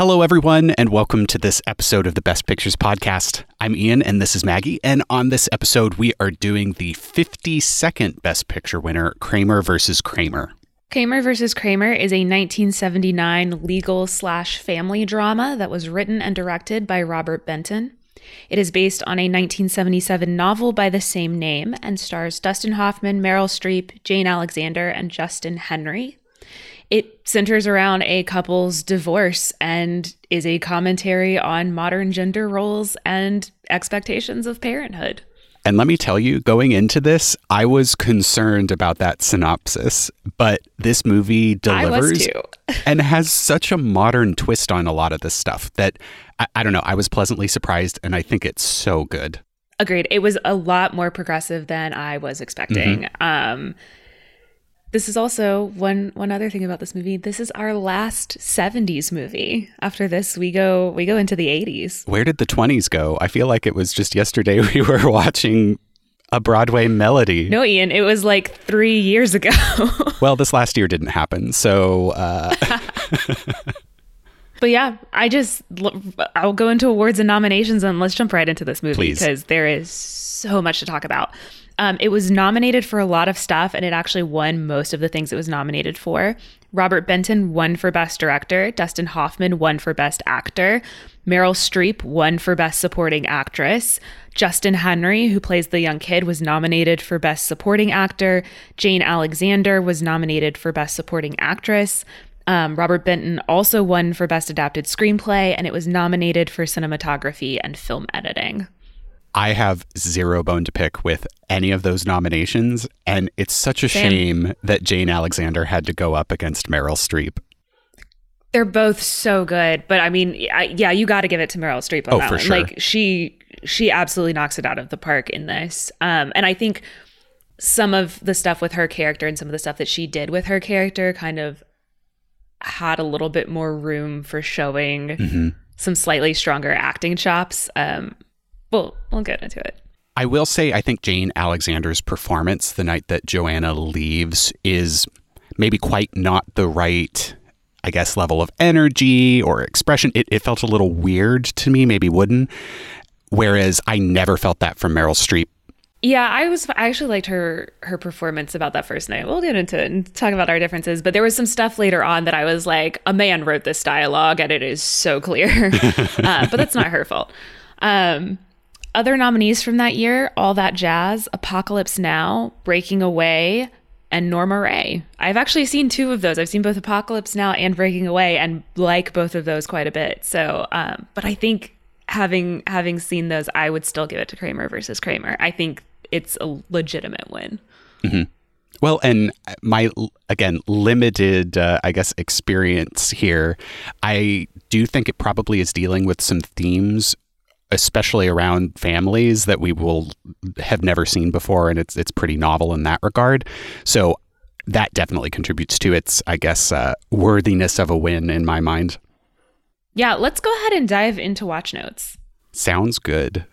Hello, everyone, and welcome to this episode of the Best Pictures Podcast. I'm Ian, and this is Maggie. And on this episode, we are doing the 52nd Best Picture winner, Kramer versus Kramer. Kramer versus Kramer is a 1979 legal slash family drama that was written and directed by Robert Benton. It is based on a 1977 novel by the same name and stars Dustin Hoffman, Meryl Streep, Jane Alexander, and Justin Henry. It centers around a couple's divorce and is a commentary on modern gender roles and expectations of parenthood. And let me tell you, going into this, I was concerned about that synopsis, but this movie delivers and has such a modern twist on a lot of this stuff that I, I, don't know, I was pleasantly surprised and I think it's so good. Agreed. It was a lot more progressive than I was expecting. Mm-hmm. Um, this is also one one other thing about this movie. This is our last 70s movie. After this, we go we go into the 80s. Where did the 20s go? I feel like it was just yesterday we were watching a Broadway melody. No, Ian, it was like 3 years ago. well, this last year didn't happen. So uh But yeah, I just I'll go into awards and nominations and let's jump right into this movie because there is so much to talk about. Um, it was nominated for a lot of stuff, and it actually won most of the things it was nominated for. Robert Benton won for Best Director. Dustin Hoffman won for Best Actor. Meryl Streep won for Best Supporting Actress. Justin Henry, who plays the young kid, was nominated for Best Supporting Actor. Jane Alexander was nominated for Best Supporting Actress. Um, Robert Benton also won for Best Adapted Screenplay, and it was nominated for cinematography and film editing. I have zero bone to pick with any of those nominations. And it's such a Same. shame that Jane Alexander had to go up against Meryl Streep. They're both so good, but I mean, I, yeah, you got to give it to Meryl Streep on oh, that for one. Sure. Like she, she absolutely knocks it out of the park in this. Um, and I think some of the stuff with her character and some of the stuff that she did with her character kind of had a little bit more room for showing mm-hmm. some slightly stronger acting chops. Um, we'll we'll get into it. I will say I think Jane Alexander's performance the night that Joanna leaves is maybe quite not the right I guess level of energy or expression. It, it felt a little weird to me, maybe wooden. Whereas I never felt that from Meryl Streep yeah, I was. I actually liked her her performance about that first night. We'll get into it and talk about our differences. But there was some stuff later on that I was like, a man wrote this dialogue, and it is so clear. uh, but that's not her fault. Um, other nominees from that year All That Jazz, Apocalypse Now, Breaking Away, and Norma Rae. I've actually seen two of those. I've seen both Apocalypse Now and Breaking Away and like both of those quite a bit. So, um, but I think having having seen those, I would still give it to Kramer versus Kramer. I think it's a legitimate win. Mm-hmm. Well, and my again limited, uh, I guess, experience here, I do think it probably is dealing with some themes especially around families that we will have never seen before, and it's it's pretty novel in that regard. So that definitely contributes to its, I guess, uh, worthiness of a win in my mind. Yeah, let's go ahead and dive into watch notes. Sounds good.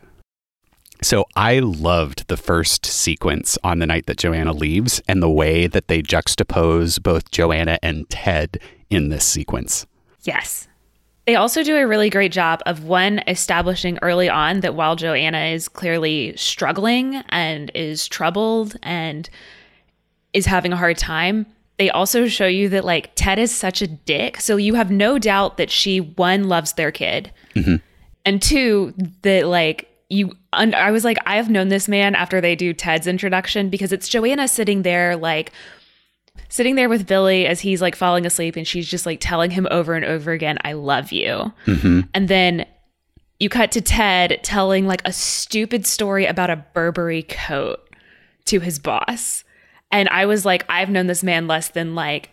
So I loved the first sequence on the night that Joanna leaves and the way that they juxtapose both Joanna and Ted in this sequence. Yes. They also do a really great job of one establishing early on that while Joanna is clearly struggling and is troubled and is having a hard time, they also show you that like Ted is such a dick. So you have no doubt that she one loves their kid. Mm-hmm. And two, that like you I was like I have known this man after they do Ted's introduction because it's Joanna sitting there like sitting there with Billy as he's like falling asleep and she's just like telling him over and over again, I love you. Mm-hmm. And then you cut to Ted telling like a stupid story about a Burberry coat to his boss. And I was like, I've known this man less than like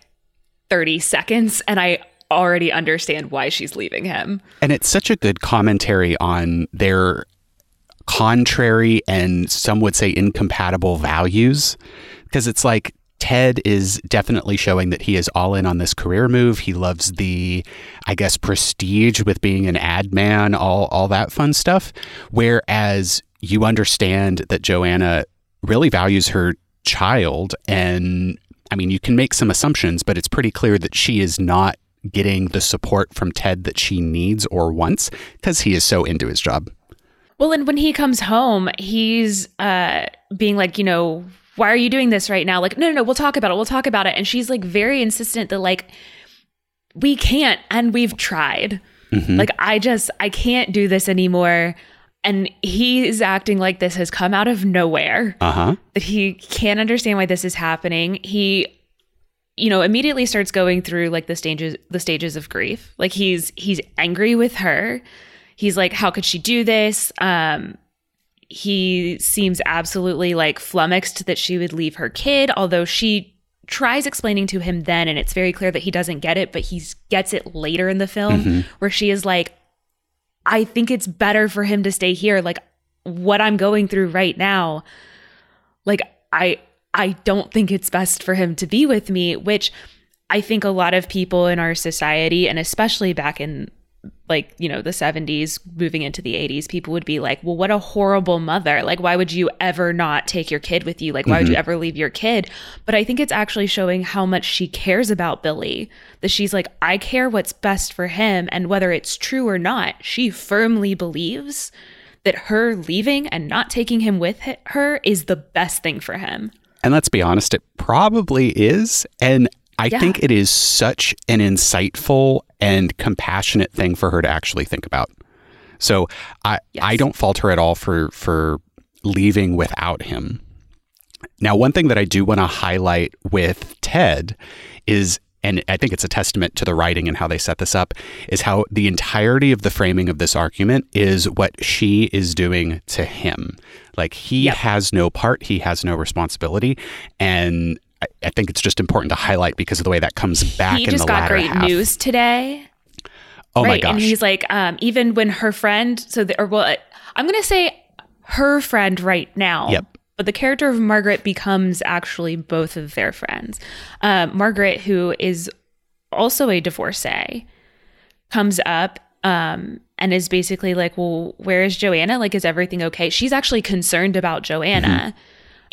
30 seconds and I already understand why she's leaving him. And it's such a good commentary on their contrary and some would say incompatible values because it's like Ted is definitely showing that he is all in on this career move. He loves the, I guess, prestige with being an ad man, all all that fun stuff. Whereas you understand that Joanna really values her child, and I mean, you can make some assumptions, but it's pretty clear that she is not getting the support from Ted that she needs or wants because he is so into his job. Well, and when he comes home, he's uh, being like, you know, why are you doing this right now? Like, no, no, no, we'll talk about it. We'll talk about it. And she's like very insistent that, like, we can't and we've tried. Mm-hmm. Like, I just, I can't do this anymore. And he's acting like this has come out of nowhere. Uh huh. That he can't understand why this is happening. He, you know, immediately starts going through like the stages, the stages of grief. Like he's he's angry with her. He's like, how could she do this? Um, he seems absolutely like flummoxed that she would leave her kid, although she tries explaining to him then, and it's very clear that he doesn't get it, but he gets it later in the film, mm-hmm. where she is like, I think it's better for him to stay here. Like, what I'm going through right now, like, I. I don't think it's best for him to be with me, which I think a lot of people in our society, and especially back in like you know the 70s moving into the 80s people would be like well what a horrible mother like why would you ever not take your kid with you like why mm-hmm. would you mm-hmm. ever leave your kid but i think it's actually showing how much she cares about billy that she's like i care what's best for him and whether it's true or not she firmly believes that her leaving and not taking him with her is the best thing for him and let's be honest it probably is and I yeah. think it is such an insightful and compassionate thing for her to actually think about. So I yes. I don't fault her at all for for leaving without him. Now, one thing that I do want to highlight with Ted is and I think it's a testament to the writing and how they set this up, is how the entirety of the framing of this argument is what she is doing to him. Like he yep. has no part, he has no responsibility. And I, think it's just important to highlight because of the way that comes back. He just got great half. news today. Oh right? my gosh! And he's like, um, even when her friend, so the, or well, I'm gonna say her friend right now. Yep. But the character of Margaret becomes actually both of their friends. Uh, Margaret, who is also a divorcee, comes up um, and is basically like, "Well, where is Joanna? Like, is everything okay?" She's actually concerned about Joanna. Mm-hmm.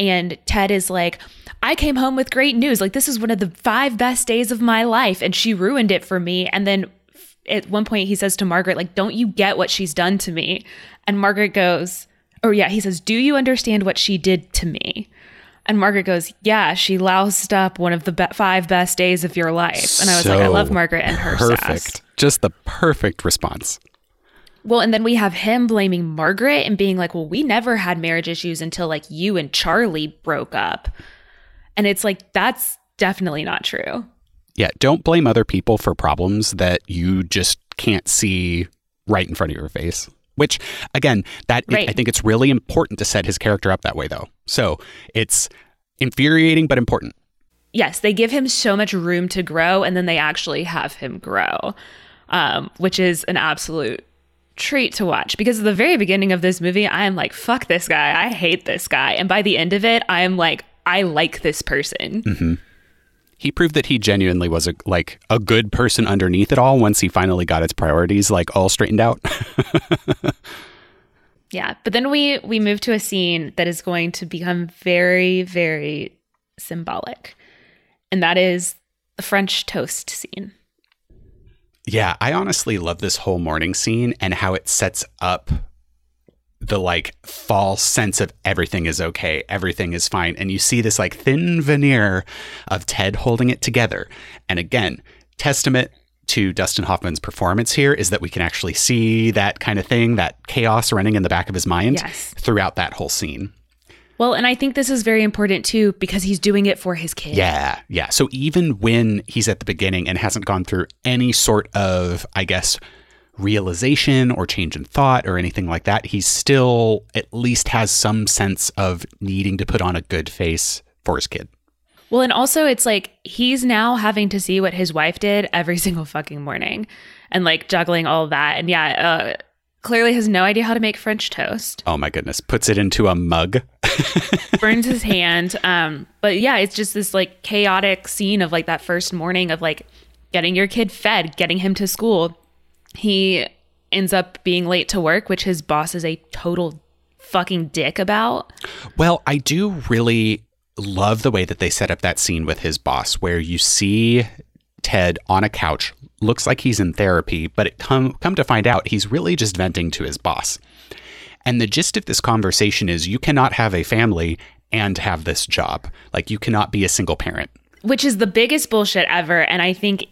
And Ted is like, I came home with great news. Like, this is one of the five best days of my life. And she ruined it for me. And then at one point, he says to Margaret, like, don't you get what she's done to me? And Margaret goes, oh, yeah, he says, do you understand what she did to me? And Margaret goes, Yeah, she loused up one of the be- five best days of your life. And I was so like, I love Margaret and her perfect. sass. Just the perfect response. Well, and then we have him blaming Margaret and being like, well, we never had marriage issues until like you and Charlie broke up. And it's like, that's definitely not true. Yeah. Don't blame other people for problems that you just can't see right in front of your face. Which, again, that right. it, I think it's really important to set his character up that way, though. So it's infuriating, but important. Yes, they give him so much room to grow, and then they actually have him grow, um, which is an absolute treat to watch because at the very beginning of this movie, I am like, fuck this guy. I hate this guy. And by the end of it, I am like, I like this person. Mm-hmm. He proved that he genuinely was a like a good person underneath it all once he finally got his priorities like all straightened out. yeah, but then we we move to a scene that is going to become very very symbolic. And that is the French toast scene. Yeah, I honestly love this whole morning scene and how it sets up the like false sense of everything is okay, everything is fine. And you see this like thin veneer of Ted holding it together. And again, testament to Dustin Hoffman's performance here is that we can actually see that kind of thing, that chaos running in the back of his mind yes. throughout that whole scene. Well, and I think this is very important too because he's doing it for his kid. Yeah, yeah. So even when he's at the beginning and hasn't gone through any sort of, I guess, realization or change in thought or anything like that, he still at least has some sense of needing to put on a good face for his kid. Well, and also it's like he's now having to see what his wife did every single fucking morning and like juggling all that. And yeah, uh, clearly has no idea how to make French toast. Oh my goodness. Puts it into a mug. burns his hand. Um, but yeah, it's just this like chaotic scene of like that first morning of like getting your kid fed, getting him to school. He ends up being late to work, which his boss is a total fucking dick about. Well, I do really love the way that they set up that scene with his boss where you see Ted on a couch, looks like he's in therapy, but it come come to find out he's really just venting to his boss. And the gist of this conversation is you cannot have a family and have this job. Like you cannot be a single parent. Which is the biggest bullshit ever and I think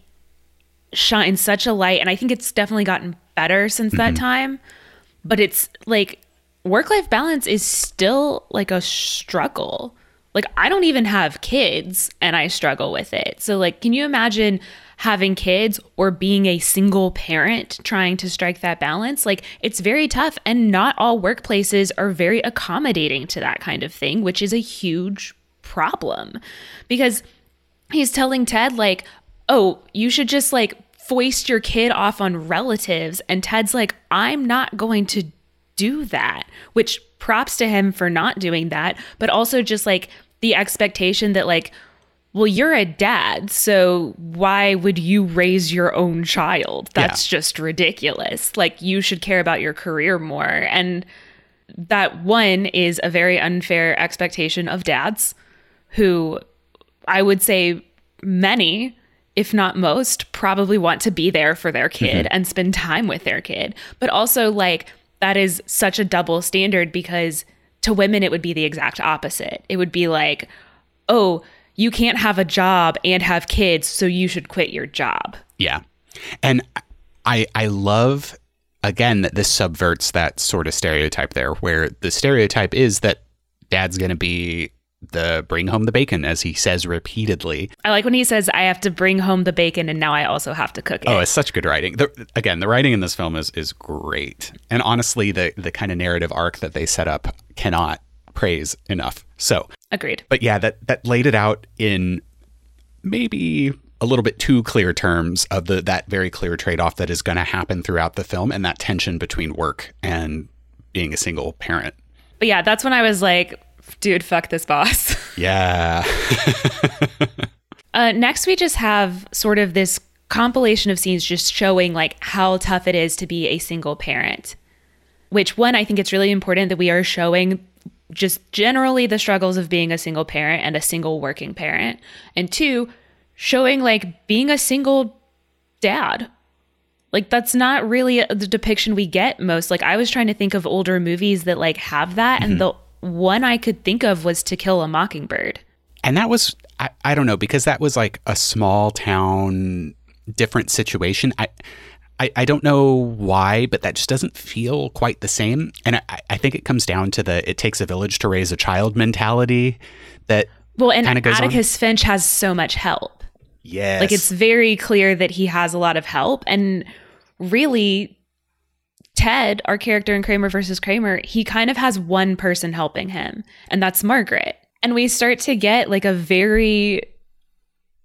shines such a light and I think it's definitely gotten better since that mm-hmm. time. But it's like work life balance is still like a struggle. Like I don't even have kids and I struggle with it. So like can you imagine having kids or being a single parent trying to strike that balance? Like it's very tough and not all workplaces are very accommodating to that kind of thing, which is a huge problem. Because he's telling Ted like, "Oh, you should just like foist your kid off on relatives." And Ted's like, "I'm not going to do that." Which props to him for not doing that, but also just like the expectation that like well, you're a dad, so why would you raise your own child? That's yeah. just ridiculous. Like, you should care about your career more. And that one is a very unfair expectation of dads who I would say many, if not most, probably want to be there for their kid mm-hmm. and spend time with their kid. But also, like, that is such a double standard because to women, it would be the exact opposite. It would be like, oh, you can't have a job and have kids, so you should quit your job. Yeah. And I I love again that this subverts that sort of stereotype there where the stereotype is that dad's going to be the bring home the bacon as he says repeatedly. I like when he says I have to bring home the bacon and now I also have to cook oh, it. Oh, it's such good writing. The, again, the writing in this film is is great. And honestly, the the kind of narrative arc that they set up cannot praise enough. So agreed. But yeah, that that laid it out in maybe a little bit too clear terms of the that very clear trade off that is going to happen throughout the film and that tension between work and being a single parent. But yeah, that's when I was like, dude, fuck this boss. Yeah. uh, next, we just have sort of this compilation of scenes just showing like how tough it is to be a single parent. Which one, I think it's really important that we are showing just generally the struggles of being a single parent and a single working parent. And two, showing like being a single dad. Like that's not really the depiction we get most. Like I was trying to think of older movies that like have that mm-hmm. and the one I could think of was To Kill a Mockingbird. And that was I, I don't know because that was like a small town different situation. I I, I don't know why, but that just doesn't feel quite the same. And I, I think it comes down to the it takes a village to raise a child mentality that well, and Atticus on. Finch has so much help. Yes. Like it's very clear that he has a lot of help. And really, Ted, our character in Kramer versus Kramer, he kind of has one person helping him, and that's Margaret. And we start to get like a very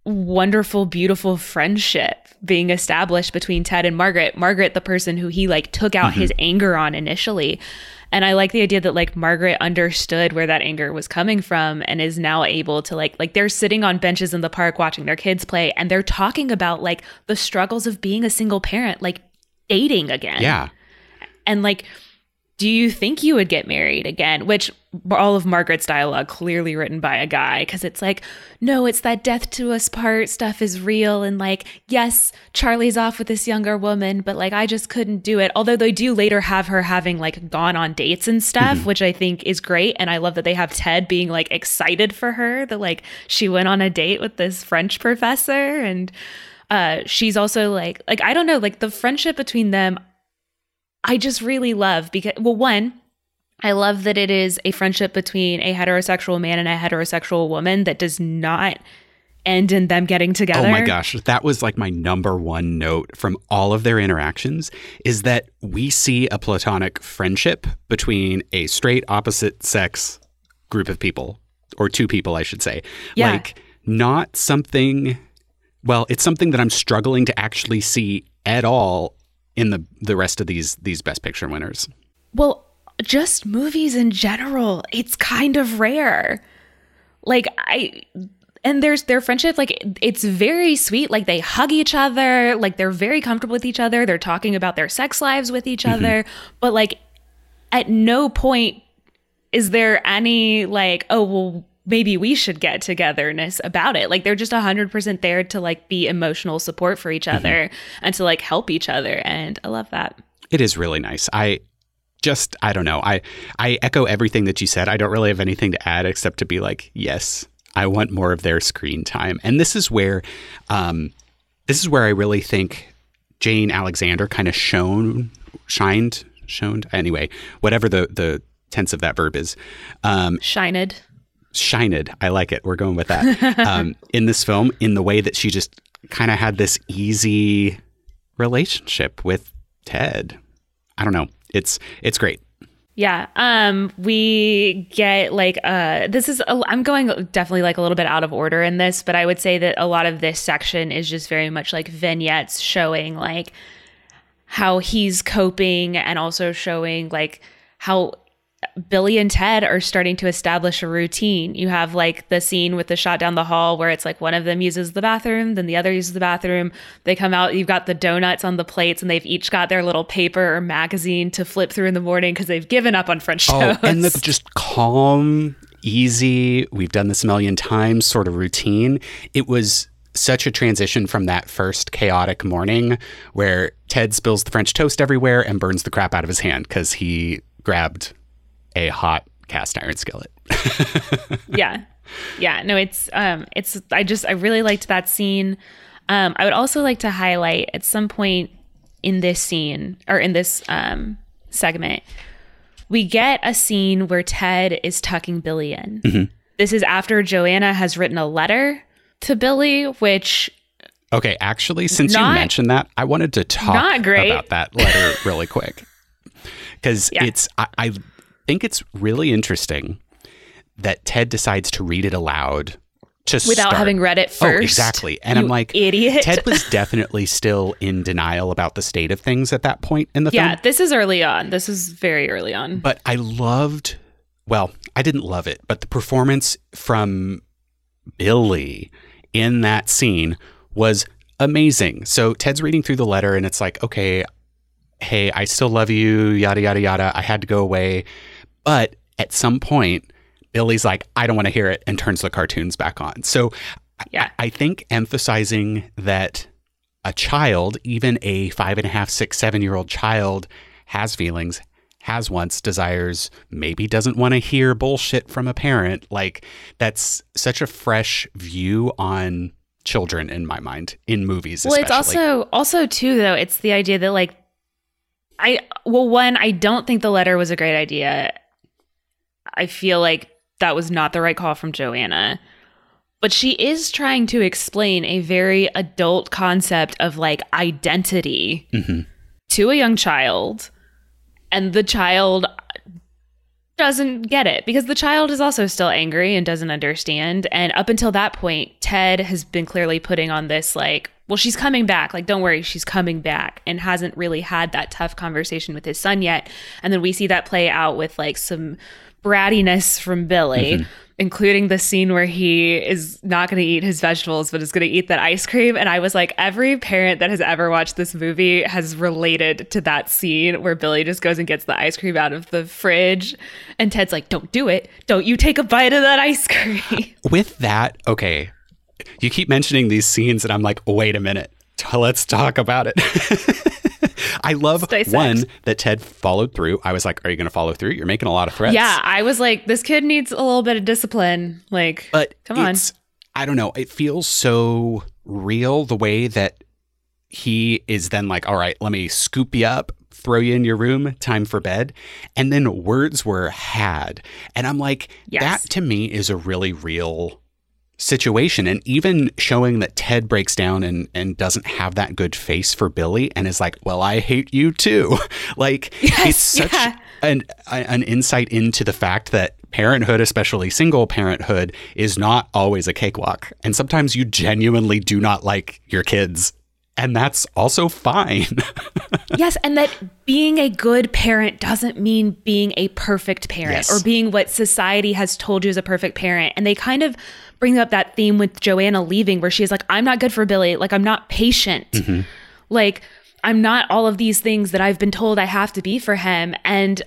wonderful, beautiful friendship being established between Ted and Margaret. Margaret, the person who he like took out mm-hmm. his anger on initially. And I like the idea that like Margaret understood where that anger was coming from and is now able to like like they're sitting on benches in the park watching their kids play and they're talking about like the struggles of being a single parent, like dating again. Yeah. And like do you think you would get married again? Which all of Margaret's dialogue clearly written by a guy because it's like, no, it's that death to us part stuff is real. And like, yes, Charlie's off with this younger woman, but like, I just couldn't do it. Although they do later have her having like gone on dates and stuff, mm-hmm. which I think is great. And I love that they have Ted being like excited for her that like she went on a date with this French professor and uh she's also like like I don't know like the friendship between them I just really love because, well, one, I love that it is a friendship between a heterosexual man and a heterosexual woman that does not end in them getting together. Oh my gosh, that was like my number one note from all of their interactions is that we see a platonic friendship between a straight opposite sex group of people or two people I should say. Yeah. Like not something well, it's something that I'm struggling to actually see at all in the the rest of these these best picture winners. Well, just movies in general, it's kind of rare. Like I and there's their friendship like it's very sweet like they hug each other like they're very comfortable with each other they're talking about their sex lives with each mm-hmm. other but like at no point is there any like oh well maybe we should get togetherness about it. Like they're just 100% there to like be emotional support for each other and to like help each other and I love that. It is really nice. I just I don't know. I I echo everything that you said. I don't really have anything to add except to be like, yes, I want more of their screen time. And this is where um this is where I really think Jane Alexander kind of shone shined shoned anyway, whatever the the tense of that verb is. Um Shined. Shined. I like it. We're going with that. um, in this film, in the way that she just kind of had this easy relationship with Ted. I don't know. It's it's great. Yeah. Um we get like uh this is a, I'm going definitely like a little bit out of order in this, but I would say that a lot of this section is just very much like vignettes showing like how he's coping and also showing like how Billy and Ted are starting to establish a routine. You have like the scene with the shot down the hall where it's like one of them uses the bathroom, then the other uses the bathroom. They come out, you've got the donuts on the plates, and they've each got their little paper or magazine to flip through in the morning because they've given up on French oh, toast. Oh, and the just calm, easy, we've done this a million times sort of routine. It was such a transition from that first chaotic morning where Ted spills the French toast everywhere and burns the crap out of his hand because he grabbed a hot cast iron skillet. yeah. Yeah. No, it's um it's I just I really liked that scene. Um I would also like to highlight at some point in this scene or in this um segment, we get a scene where Ted is tucking Billy in. Mm-hmm. This is after Joanna has written a letter to Billy, which Okay, actually, since Not- you mentioned that, I wanted to talk about that letter really quick. Because Yeah. it's, I, I think it's really interesting that Ted decides to read it aloud to without start. having read it Oh, first. exactly. And I'm like, idiot. Ted was definitely still in denial about the state of things at that point in the film. yeah, this is early on. This is very early on. But I loved, well, I didn't love it, but the performance from Billy in that scene was amazing. So Ted's reading through the letter and it's like, okay, hey, I still love you, yada, yada, yada. I had to go away. But at some point, Billy's like, I don't want to hear it and turns the cartoons back on. So I- Yeah. I think emphasizing that a child, even a five and a half, six, seven year old child, has feelings, has wants, desires, maybe doesn't want to hear bullshit from a parent. Like, that's such a fresh view on children in my mind, in movies, well especially. it's also also too though it's the idea that like i well one i don't think the letter was a great idea i feel like that was not the right call from joanna but she is trying to explain a very adult concept of like identity Mhm. to a young child and the child doesn't get it because the child is also still angry and doesn't understand. And up until that point, Ted has been clearly putting on this, like, well, she's coming back. Like, don't worry, she's coming back, and hasn't really had that tough conversation with his son yet. And then we see that play out with like some brattiness from Billy. Mm-hmm. Including the scene where he is not going to eat his vegetables, but is going to eat that ice cream. And I was like, every parent that has ever watched this movie has related to that scene where Billy just goes and gets the ice cream out of the fridge. And Ted's like, don't do it. Don't you take a bite of that ice cream. with that, okay, you keep mentioning these scenes, and I'm like, wait a minute, let's talk about it. I love one that Ted followed through. I was like, are you going to follow through? You're making a lot of threats. yeah, I was like, this kid needs a little bit of discipline. Like, but come on. I don't know. It feels so real the way that he is then like, all right, let me scoop you up, throw you in your room, time for bed. And then words were had. And I'm like, Yes. that to me is a really real situation. And even showing that Ted breaks down and, and doesn't have that good face for Billy and is like, well, I hate you too. like, Yes, it's such yeah. an, an insight into the fact that parenthood, especially single parenthood, is not always a cakewalk. And sometimes you genuinely do not like your kids. And that's also fine. yes, and that being a good parent doesn't mean being a perfect parent Yes. or being what society has told you is a perfect parent. And they kind of bring up that theme with Joanna leaving, where she's like, I'm not good for Billy. Like, I'm not patient. Like, I'm not all of these things that I've been told I have to be for him. And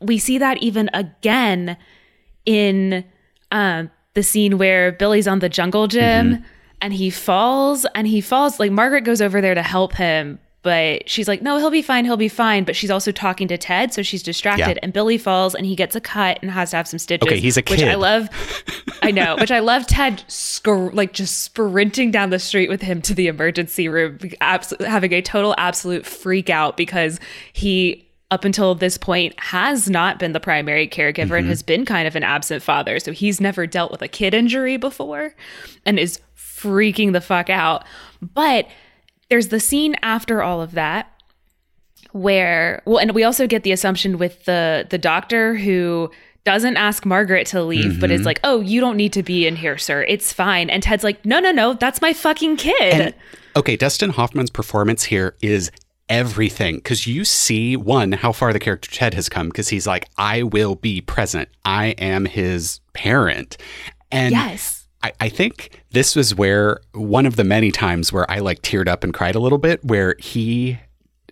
we see that even again in um, the scene where Billy's on the jungle gym and he falls and he falls like Margaret goes over there to help him but she's like no he'll be fine he'll be fine but she's also talking to Ted so she's distracted Yeah. and Billy falls and he gets a cut and has to have some stitches Okay, he's a which I love. I know which I love Ted scr- like just sprinting down the street with him to the emergency room abs- having a total absolute freak out because he up until this point has not been the primary caregiver and mm-hmm. has been kind of an absent father so he's never dealt with a kid injury before and is freaking the fuck out. But there's the scene after all of that where well and we also get the assumption with the the doctor who doesn't ask Margaret to leave but is mm-hmm. like oh you don't need to be in here sir. It's fine. And Ted's like no no no. That's my fucking kid. Okay, Dustin Hoffman's performance here is everything. Because you see one how far the character Ted has come because he's like I will be present. I am his parent. And yes I, I think this was where one of the many times where I like teared up and cried a little bit, where he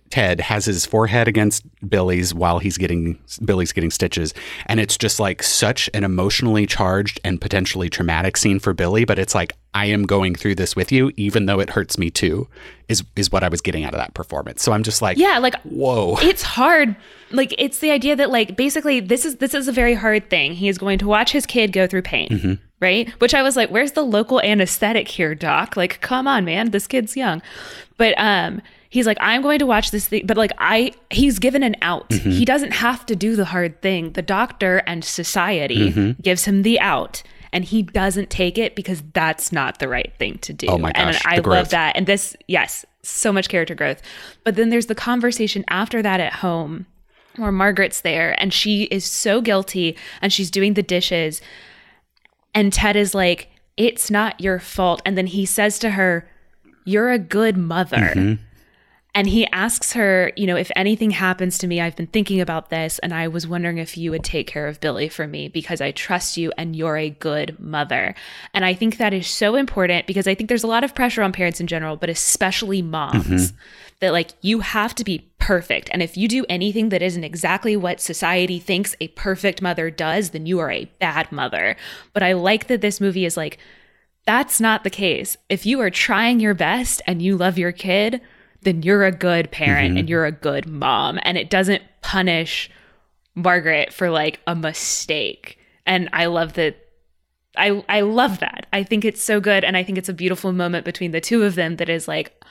Ted has his forehead against Billy's while he's getting Billy's getting stitches, and it's just like such an emotionally charged and potentially traumatic scene for Billy. But it's like I am going through this with you, even though it hurts me too. Is is what I was getting out of that performance. So I'm just like, yeah like whoa, it's hard. Like it's the idea that like basically this is this is a very hard thing. He is going to watch his kid go through pain right? Which i was like where's the local anesthetic here doc? Like come on man. This kid's young. But um he's like i'm going to watch this thing but like i he's given an out. Mm-hmm. He doesn't have to do the hard thing. The doctor and society mm-hmm. gives him the out and he doesn't take it because that's not the right thing to do. Oh my and gosh, i the growth. love that. And this yes so much character growth. But then there's the conversation after that at home where margaret's there and she is so guilty and she's doing the dishes. And ted is like it's not your fault. And then he says to her you're a good mother mm-hmm. And he asks her, you know, if anything happens to me, I've been thinking about this and I was wondering if you would take care of Billy for me because I trust you and you're a good mother. And I think that is so important because I think there's a lot of pressure on parents in general, but especially moms, mm-hmm. that like you have to be perfect. And if you do anything that isn't exactly what society thinks a perfect mother does, then you are a bad mother. But I like that this movie is like, that's not the case. If you are trying your best and you love your kid, then you're a good parent mm-hmm. and you're a good mom. And it doesn't punish Margaret for like a mistake. And I love that. I, I love that. I think it's so good. And I think it's a beautiful moment between the two of them that is like,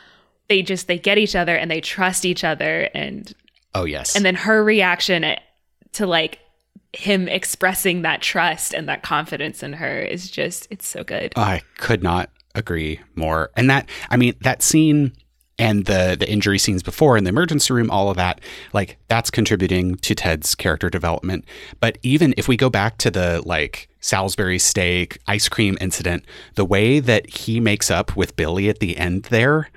they just, they get each other and they trust each other. And, oh yes, and then her reaction to like him expressing that trust and that confidence in her is just, it's so good. I could not agree more. And that, I mean, that scene and the the injury scenes before in the emergency room, all of that, like that's contributing to Ted's character development. But even if we go back to the like Salisbury steak ice cream incident, the way that he makes up with Billy at the end there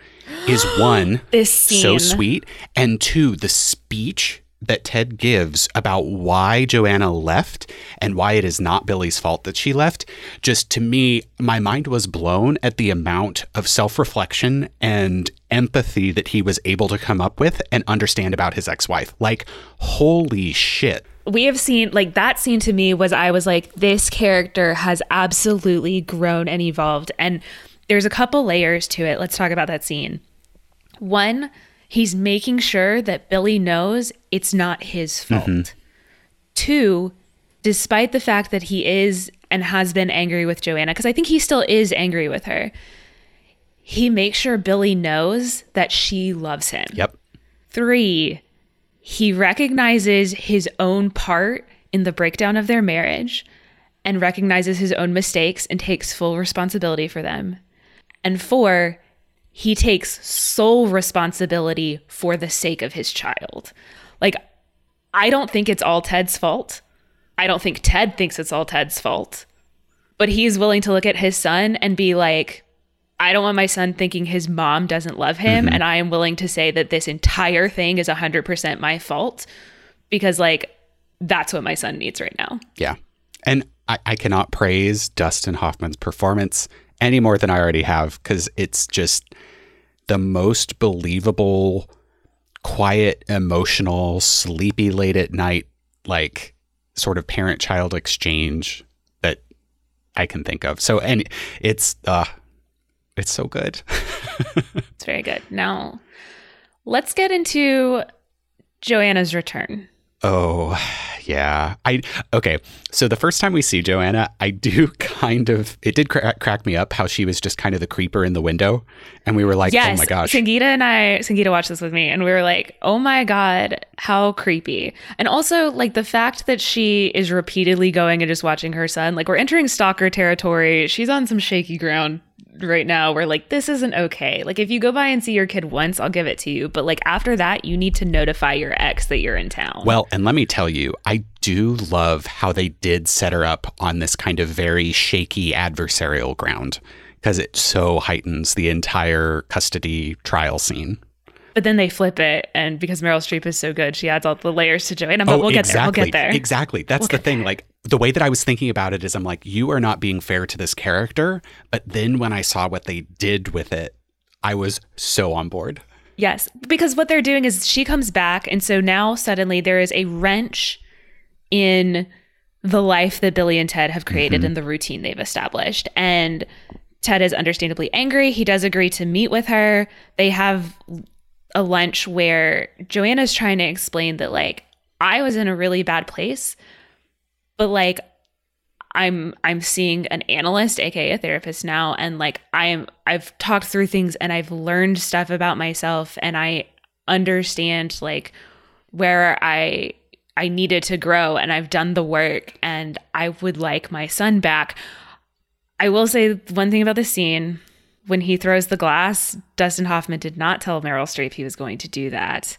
is one This so sweet, and two the speech that Ted gives about why Joanna left and why it is not Billy's fault that she left, just to me, my mind was blown at the amount of self reflection and empathy that he was able to come up with and understand about his ex wife. Like, holy shit. we have seen like that scene to me was I was like, this character has absolutely grown and evolved. And there's a couple layers to it. Let's talk about that scene. One, he's making sure that Billy knows it's not his mm-hmm. fault. Two, despite the fact that he is and has been angry with Joanna, because I think he still is angry with her, he makes sure Billy knows that she loves him. Yep. Three, he recognizes his own part in the breakdown of their marriage and recognizes his own mistakes and takes full responsibility for them. And four, he takes sole responsibility for the sake of his child. Like, I don't think it's all Ted's fault. I don't think Ted thinks it's all Ted's fault. But he's willing to look at his son and be like, I don't want my son thinking his mom doesn't love him. Mm-hmm. And I am willing to say that this entire thing is 100% my fault because, like, that's what my son needs right now. Yeah. And I, I cannot praise Dustin Hoffman's performance any more than I already have because it's just the most believable, quiet, emotional, sleepy late at night, like sort of parent child exchange that I can think of. So and it's uh it's so good. it's very good. Now, let's get into Joanna's return. Oh, yeah. I okay. So the first time we see Joanna, I do kind of it did crack, crack me up how she was just kind of the creeper in the window, and we were like, yes, "Oh my gosh!" Sangeeta and I, Sangeeta watched this with me, and we were like, "Oh my god, how creepy!" And also like the fact that she is repeatedly going and just watching her son. Like we're entering stalker territory. She's on some shaky ground right now where like this isn't okay. Like if you go by and see your kid once, I'll give it to you, but like after that, you need to notify your ex that you're in town. Well, and let me tell you, I do love how they did set her up on this kind of very shaky adversarial ground because it so heightens the entire custody trial scene. But then they flip it, and because Meryl Streep is so good, she adds all the layers to Joanna. But oh, we'll exactly. get there. We'll get there. Exactly. That's we'll the thing. There. Like the way that I was thinking about it is, I'm like, you are not being fair to this character. But then when I saw what they did with it, I was so on board. Yes, because what they're doing is she comes back, and so now suddenly there is a wrench in the life that Billy and Ted have created mm-hmm. and the routine they've established, and. Ted is understandably angry. He does agree to meet with her. They have a lunch where Joanna's trying to explain that like I was in a really bad place, but like I'm I'm seeing an analyst, aka a therapist now, and like I am I've talked through things and I've learned stuff about myself and I understand like where I I needed to grow and I've done the work and I would like my son back. I will say one thing about the scene when he throws the glass, Dustin Hoffman did not tell Meryl Streep he was going to do that,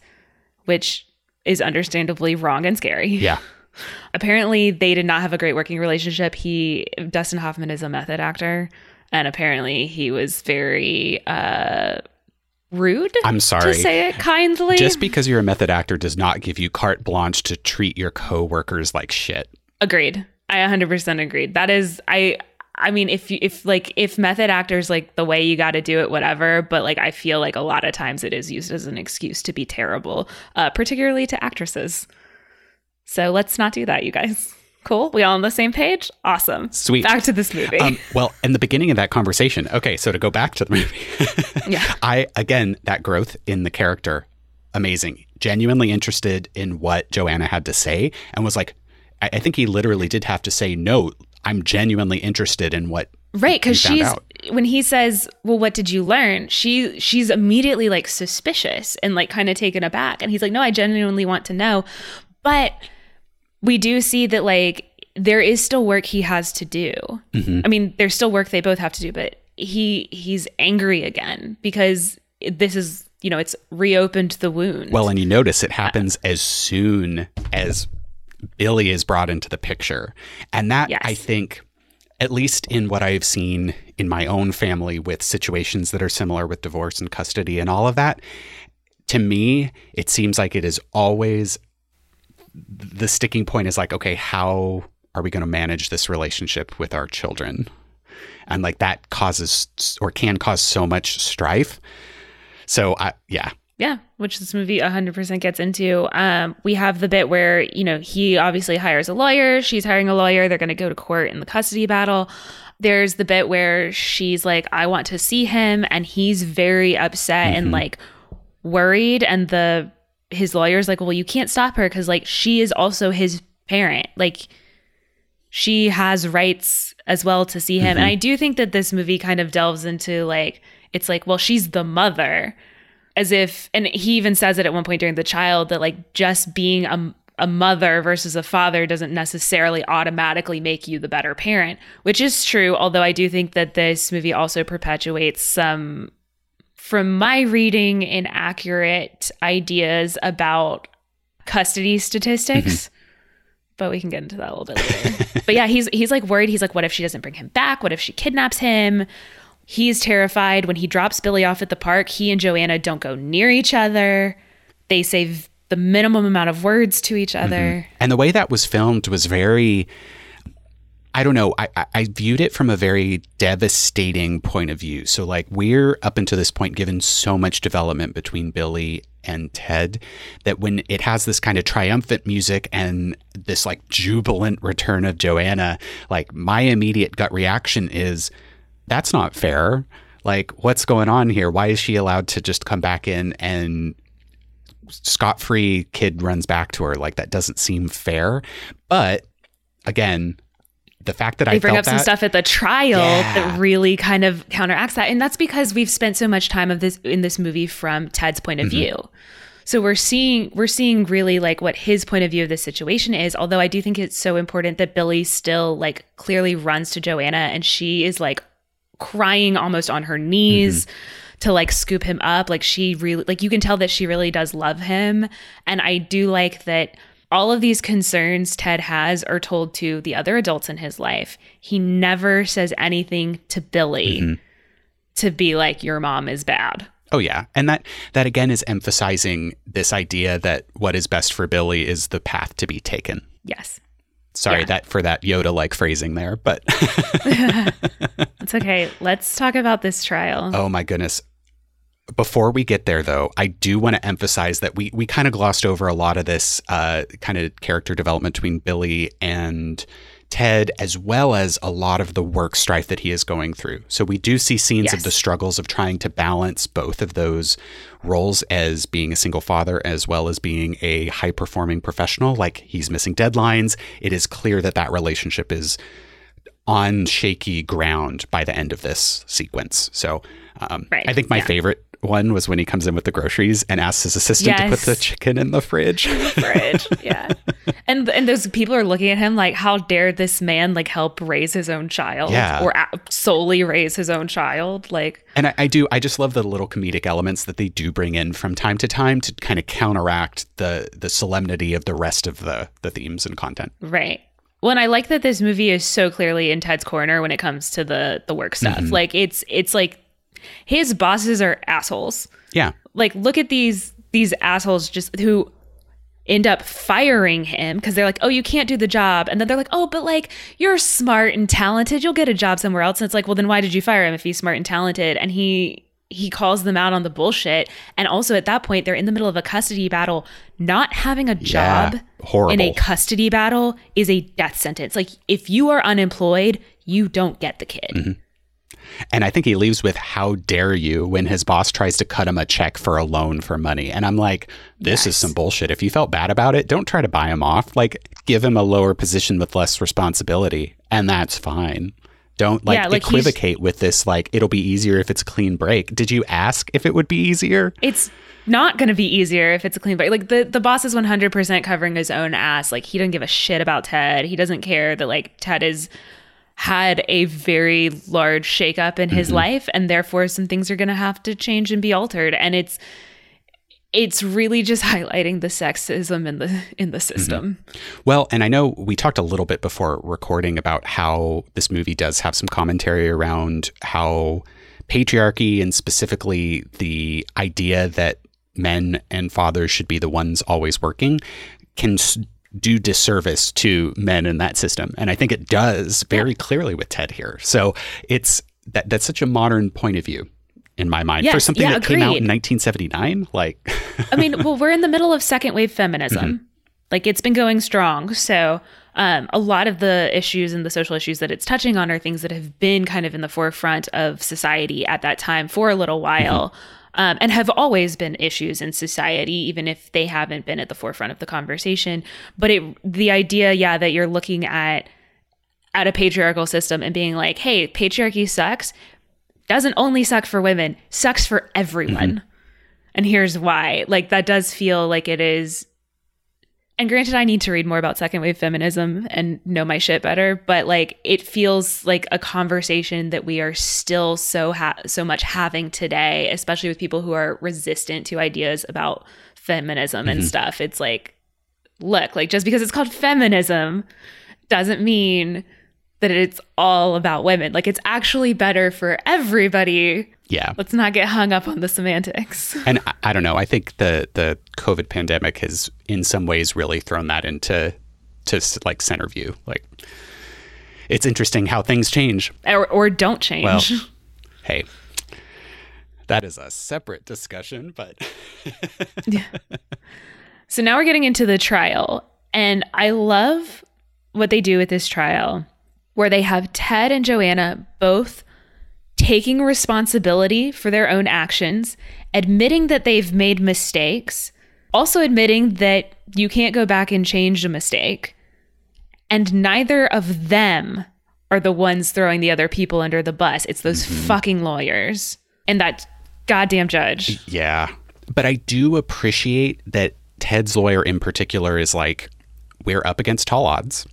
which is understandably wrong and scary. Yeah. apparently, they did not have a great working relationship. He, Dustin Hoffman, is a method actor, and apparently, he was very uh, rude. I'm sorry. To say it kindly. Just because you're a method actor does not give you carte blanche to treat your coworkers like shit. Agreed. I 100% agreed. That is, I I mean, if you, if like if method actors like the way you got to do it, whatever. But like, I feel like a lot of times it is used as an excuse to be terrible, uh, particularly to actresses. So let's not do that, you guys. Cool. We all on the same page? Awesome. Sweet. Back to this movie. Um, well, in the beginning of that conversation, okay, so to go back to the movie, yeah. I, again, that growth in the character, amazing. Genuinely interested in what Joanna had to say and was like, I, I think he literally did have to say, no, I'm genuinely interested in what right because she's out. when he says well what did you learn she she's immediately like suspicious and like kind of taken aback and he's like no i genuinely want to know but we do see that like there is still work he has to do mm-hmm. i mean there's still work they both have to do but he he's angry again because this is you know it's reopened the wound well and you notice it happens as soon as Billy is brought into the picture. And that, yes. I think, at least in what I've seen in my own family with situations that are similar with divorce and custody and all of that, to me, it seems like it is always the sticking point is like, okay, how are we going to manage this relationship with our children? And like that causes or can cause so much strife. So, I, yeah, yeah, which this movie 100% gets into. Um, we have the bit where, you know, he obviously hires a lawyer, she's hiring a lawyer, they're going to go to court in the custody battle. There's the bit where she's like, I want to see him, and he's very upset mm-hmm. and like worried. And the his lawyer's like, Well, you can't stop her because like she is also his parent. Like she has rights as well to see him. Mm-hmm. And I do think that this movie kind of delves into like, it's like, well, she's the mother as if and he even says it at one point during the child that like just being a a mother versus a father doesn't necessarily automatically make you the better parent, which is true. Although I do think that this movie also perpetuates some, from my reading, inaccurate ideas about custody statistics. Mm-hmm. But we can get into that a little bit later. but yeah, he's he's like worried. He's like, what if she doesn't bring him back? What if she kidnaps him? He's terrified. When he drops Billy off at the park, he and Joanna don't go near each other. They say the minimum amount of words to each other. Mm-hmm. And the way that was filmed was very. I don't know. I, I viewed it from a very devastating point of view. So, like, we're up until this point given so much development between Billy and Ted that when it has this kind of triumphant music and this like jubilant return of Joanna, like my immediate gut reaction is that's not fair. Like, what's going on here? Why is she allowed to just come back in and scot free kid runs back to her? Like, that doesn't seem fair. But again, the fact that they I bring felt up some that, stuff at the trial Yeah. that really kind of counteracts that, and that's because we've spent so much time of this in this movie from Ted's point of Mm-hmm. view. So we're seeing we're seeing really like what his point of view of the situation is. Although I do think it's so important that Billy still like clearly runs to Joanna and she is like crying almost on her knees to like scoop him up. Like she really like you can tell that she really does love him. And I do like that all of these concerns Ted has are told to the other adults in his life. He never says anything to Billy mm-hmm. to be like your mom is bad. Oh yeah, and that that again is emphasizing this idea that what is best for Billy is the path to be taken. Yes. Sorry Yeah. that for that Yoda like phrasing there, but It's okay. Let's talk about this trial. oh my goodness. Before we get there, though, I do want to emphasize that we we kind of glossed over a lot of this uh, kind of character development between Billy and Ted, as well as a lot of the work strife that he is going through. So we do see scenes Yes. of the struggles of trying to balance both of those roles as being a single father as well as being a high performing professional. Like he's missing deadlines. It is clear that that relationship is on shaky ground by the end of this sequence. So um, Right, I think my yeah. favorite one was when he comes in with the groceries and asks his assistant to put the chicken in the fridge. fridge. Yeah. And and those people are looking at him like, how dare this man like help raise his own child Yeah. or a- solely raise his own child? Like, and I, I do, I just love the little comedic elements that they do bring in from time to time to kind of counteract the the solemnity of the rest of the the themes and content. right. Well, and I like that this movie is so clearly in Ted's corner when it comes to the the work stuff. Mm-hmm. Like, it's it's like his bosses are assholes. Yeah. like look at these these assholes just who end up firing him because they're like oh you can't do the job. And then they're like oh but like you're smart and talented. You'll get a job somewhere else. And it's like well then why did you fire him if he's smart and talented? And he he calls them out on the bullshit. And also at that point they're in the middle of a custody battle. Not having a job horrible. in a custody battle is a death sentence. Like if you are unemployed you don't get the kid. Mm-hmm. And I think he leaves with how dare you when his boss tries to cut him a check for a loan for money. And I'm like, this is some bullshit. If you felt bad about it, don't try to buy him off. Like give him a lower position with less responsibility and that's fine. Don't like, Yeah, like, equivocate with this like it'll be easier if it's a clean break. Did you ask if it would be easier? it's not going to be easier if it's a clean break. Like the the boss is 100% covering his own ass. Like he doesn't give a shit about Ted. He doesn't care that like Ted has had a very large shakeup in his mm-hmm. life and therefore some things are going to have to change and be altered. And it's it's really just highlighting the sexism in the in the mm-hmm. system. Well, and I know we talked a little bit before recording about how this movie does have some commentary around how patriarchy and specifically the idea that men and fathers should be the ones always working can do disservice to men in that system. And I think it does very clearly with Ted here. So it's that that's such a modern point of view in my mind for something yeah, that came out in 1979 like I mean, well, we're in the middle of second wave feminism. Like it's been going strong. So um, a lot of the issues and the social issues that it's touching on are things that have been kind of in the forefront of society at that time for a little while. Um, and have always been issues in society, even if they haven't been at the forefront of the conversation. But it, the idea, yeah, that you're looking at at a patriarchal system and being like, "Hey, patriarchy sucks," doesn't only suck for women, sucks for everyone. And here's why. Like that does feel like it is and granted I need to read more about second wave feminism and know my shit better, but like it feels like a conversation that we are still so ha- so much having today, especially with people who are resistant to ideas about feminism and mm-hmm. stuff. It's like look, like just because it's called feminism doesn't mean that it's all about women. Like it's actually better for everybody. Yeah. Let's not get hung up on the semantics. and I, I don't know. I think the the COVID pandemic has, in some ways, really thrown that into to like center view. Like, it's interesting how things change. or, or don't change. Well, hey, that is a separate discussion, but yeah. So now we're getting into the trial. And I love what they do with this trial, where they have Ted and Joanna both taking responsibility for their own actions, admitting that they've made mistakes, also admitting that you can't go back and change a mistake. And neither of them are the ones throwing the other people under the bus. It's those mm-hmm. fucking lawyers and that goddamn judge. yeah. But I do appreciate that Ted's lawyer in particular is like, we're up against tall odds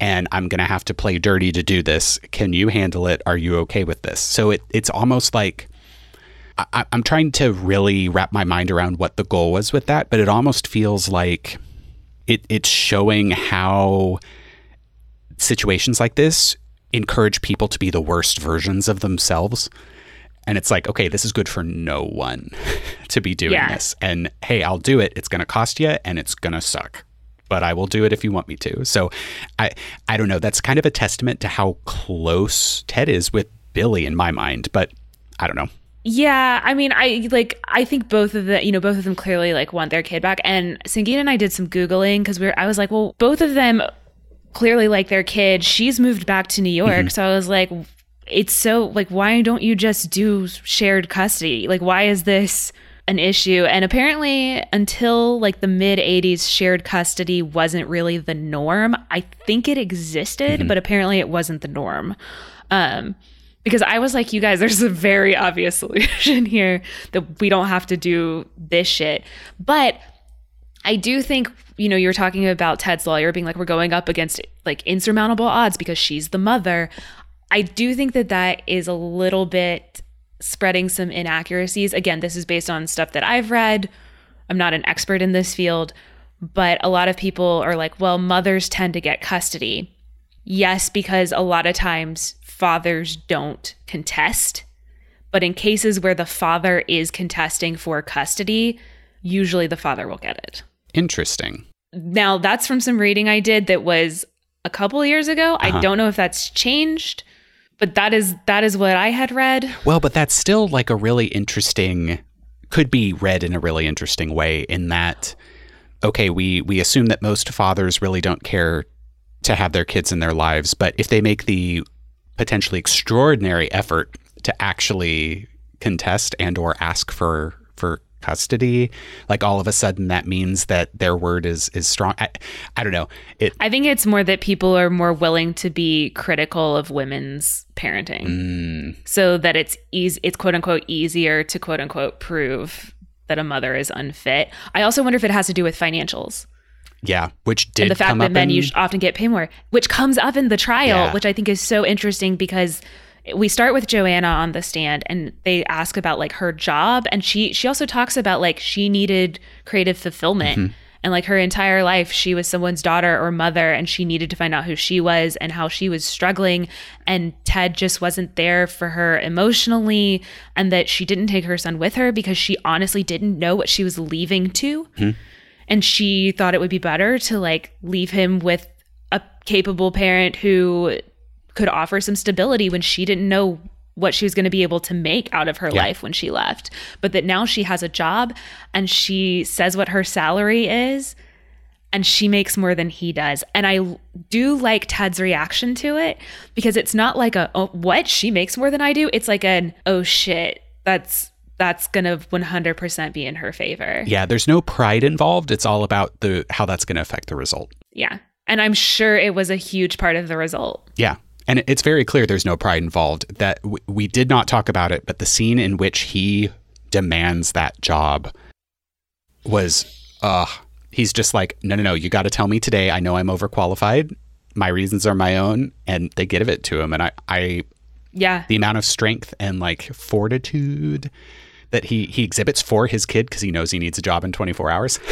and I'm going to have to play dirty to do this. Can you handle it? Are you okay with this? So it, it's almost like I, I'm trying to really wrap my mind around what the goal was with that, but it almost feels like it, it's showing how situations like this encourage people to be the worst versions of themselves. And it's like, okay, this is good for no one to be doing Yeah. this. And hey, I'll do it. It's going to cost you and it's going to suck. But I will do it if you want me to. So I I don't know, that's kind of a testament to how close Ted is with Billy in my mind, but I don't know. Yeah, I mean, I like. I think both of the, you know, both of them clearly like want their kid back. And Sangeeta and I did some googling because we are I was like, well, both of them clearly like their kid. She's moved back to New York, mm-hmm. so I was like, it's so like, why don't you just do shared custody? Like, why is this an issue? And apparently, until like the mid '80s, shared custody wasn't really the norm. I think it existed, but apparently, it wasn't the norm. Um, because I was like, you guys, there's a very obvious solution here that we don't have to do this shit. But I do think, you know, you're talking about Ted's lawyer being like, we're going up against like insurmountable odds because she's the mother. I do think that that is a little bit spreading some inaccuracies. Again, this is based on stuff that I've read. I'm not an expert in this field, but a lot of people are like, well, mothers tend to get custody. Yes, because a lot of times fathers don't contest. But in cases where the father is contesting for custody, usually the father will get it. Interesting. Now, that's from some reading I did that was a couple years ago. I uh-huh. don't know if that's changed, but that is that is what I had read. Well, but that's still like a really interesting could be read in a really interesting way in that okay, we we assume that most fathers really don't care to have their kids in their lives, but if they make the potentially extraordinary effort to actually contest and or ask for for custody, like all of a sudden that means that their word is is strong. I, I don't know. It I think it's more that people are more willing to be critical of women's parenting. Mm. So that it's easy it's quote unquote easier to quote unquote prove that a mother is unfit. I also wonder if it has to do with financials. yeah, which did and the fact come that up men in, usually often get paid more, which comes up in the trial, Yeah. which I think is so interesting because we start with Joanna on the stand and they ask about like her job. And she she also talks about like she needed creative fulfillment. Mm-hmm. and like her entire life she was someone's daughter or mother and she needed to find out who she was and how she was struggling. And Ted just wasn't there for her emotionally and that she didn't take her son with her because she honestly didn't know what she was leaving to. And she thought it would be better to like leave him with a capable parent who could offer some stability when she didn't know what she was going to be able to make out of her Yeah. life when she left but that now she has a job and she says what her salary is and she makes more than he does and i do like ted's reaction to it because it's not like a oh what she makes more than i do it's like an oh shit that's that's gonna 100% be in her favor Yeah, there's no pride involved. It's all about the how that's going to affect the result. Yeah. And I'm sure it was a huge part of the result. Yeah. And it's very clear there's no pride involved. That w- we did not talk about it, but the scene in which he demands that job was, uh, he's just like, no, no, no, you got to tell me today. I know I'm overqualified. My reasons are my own, and they give it to him. And I, I, Yeah. the amount of strength and like fortitude that he he exhibits for his kid because he knows he needs a job in 24 hours.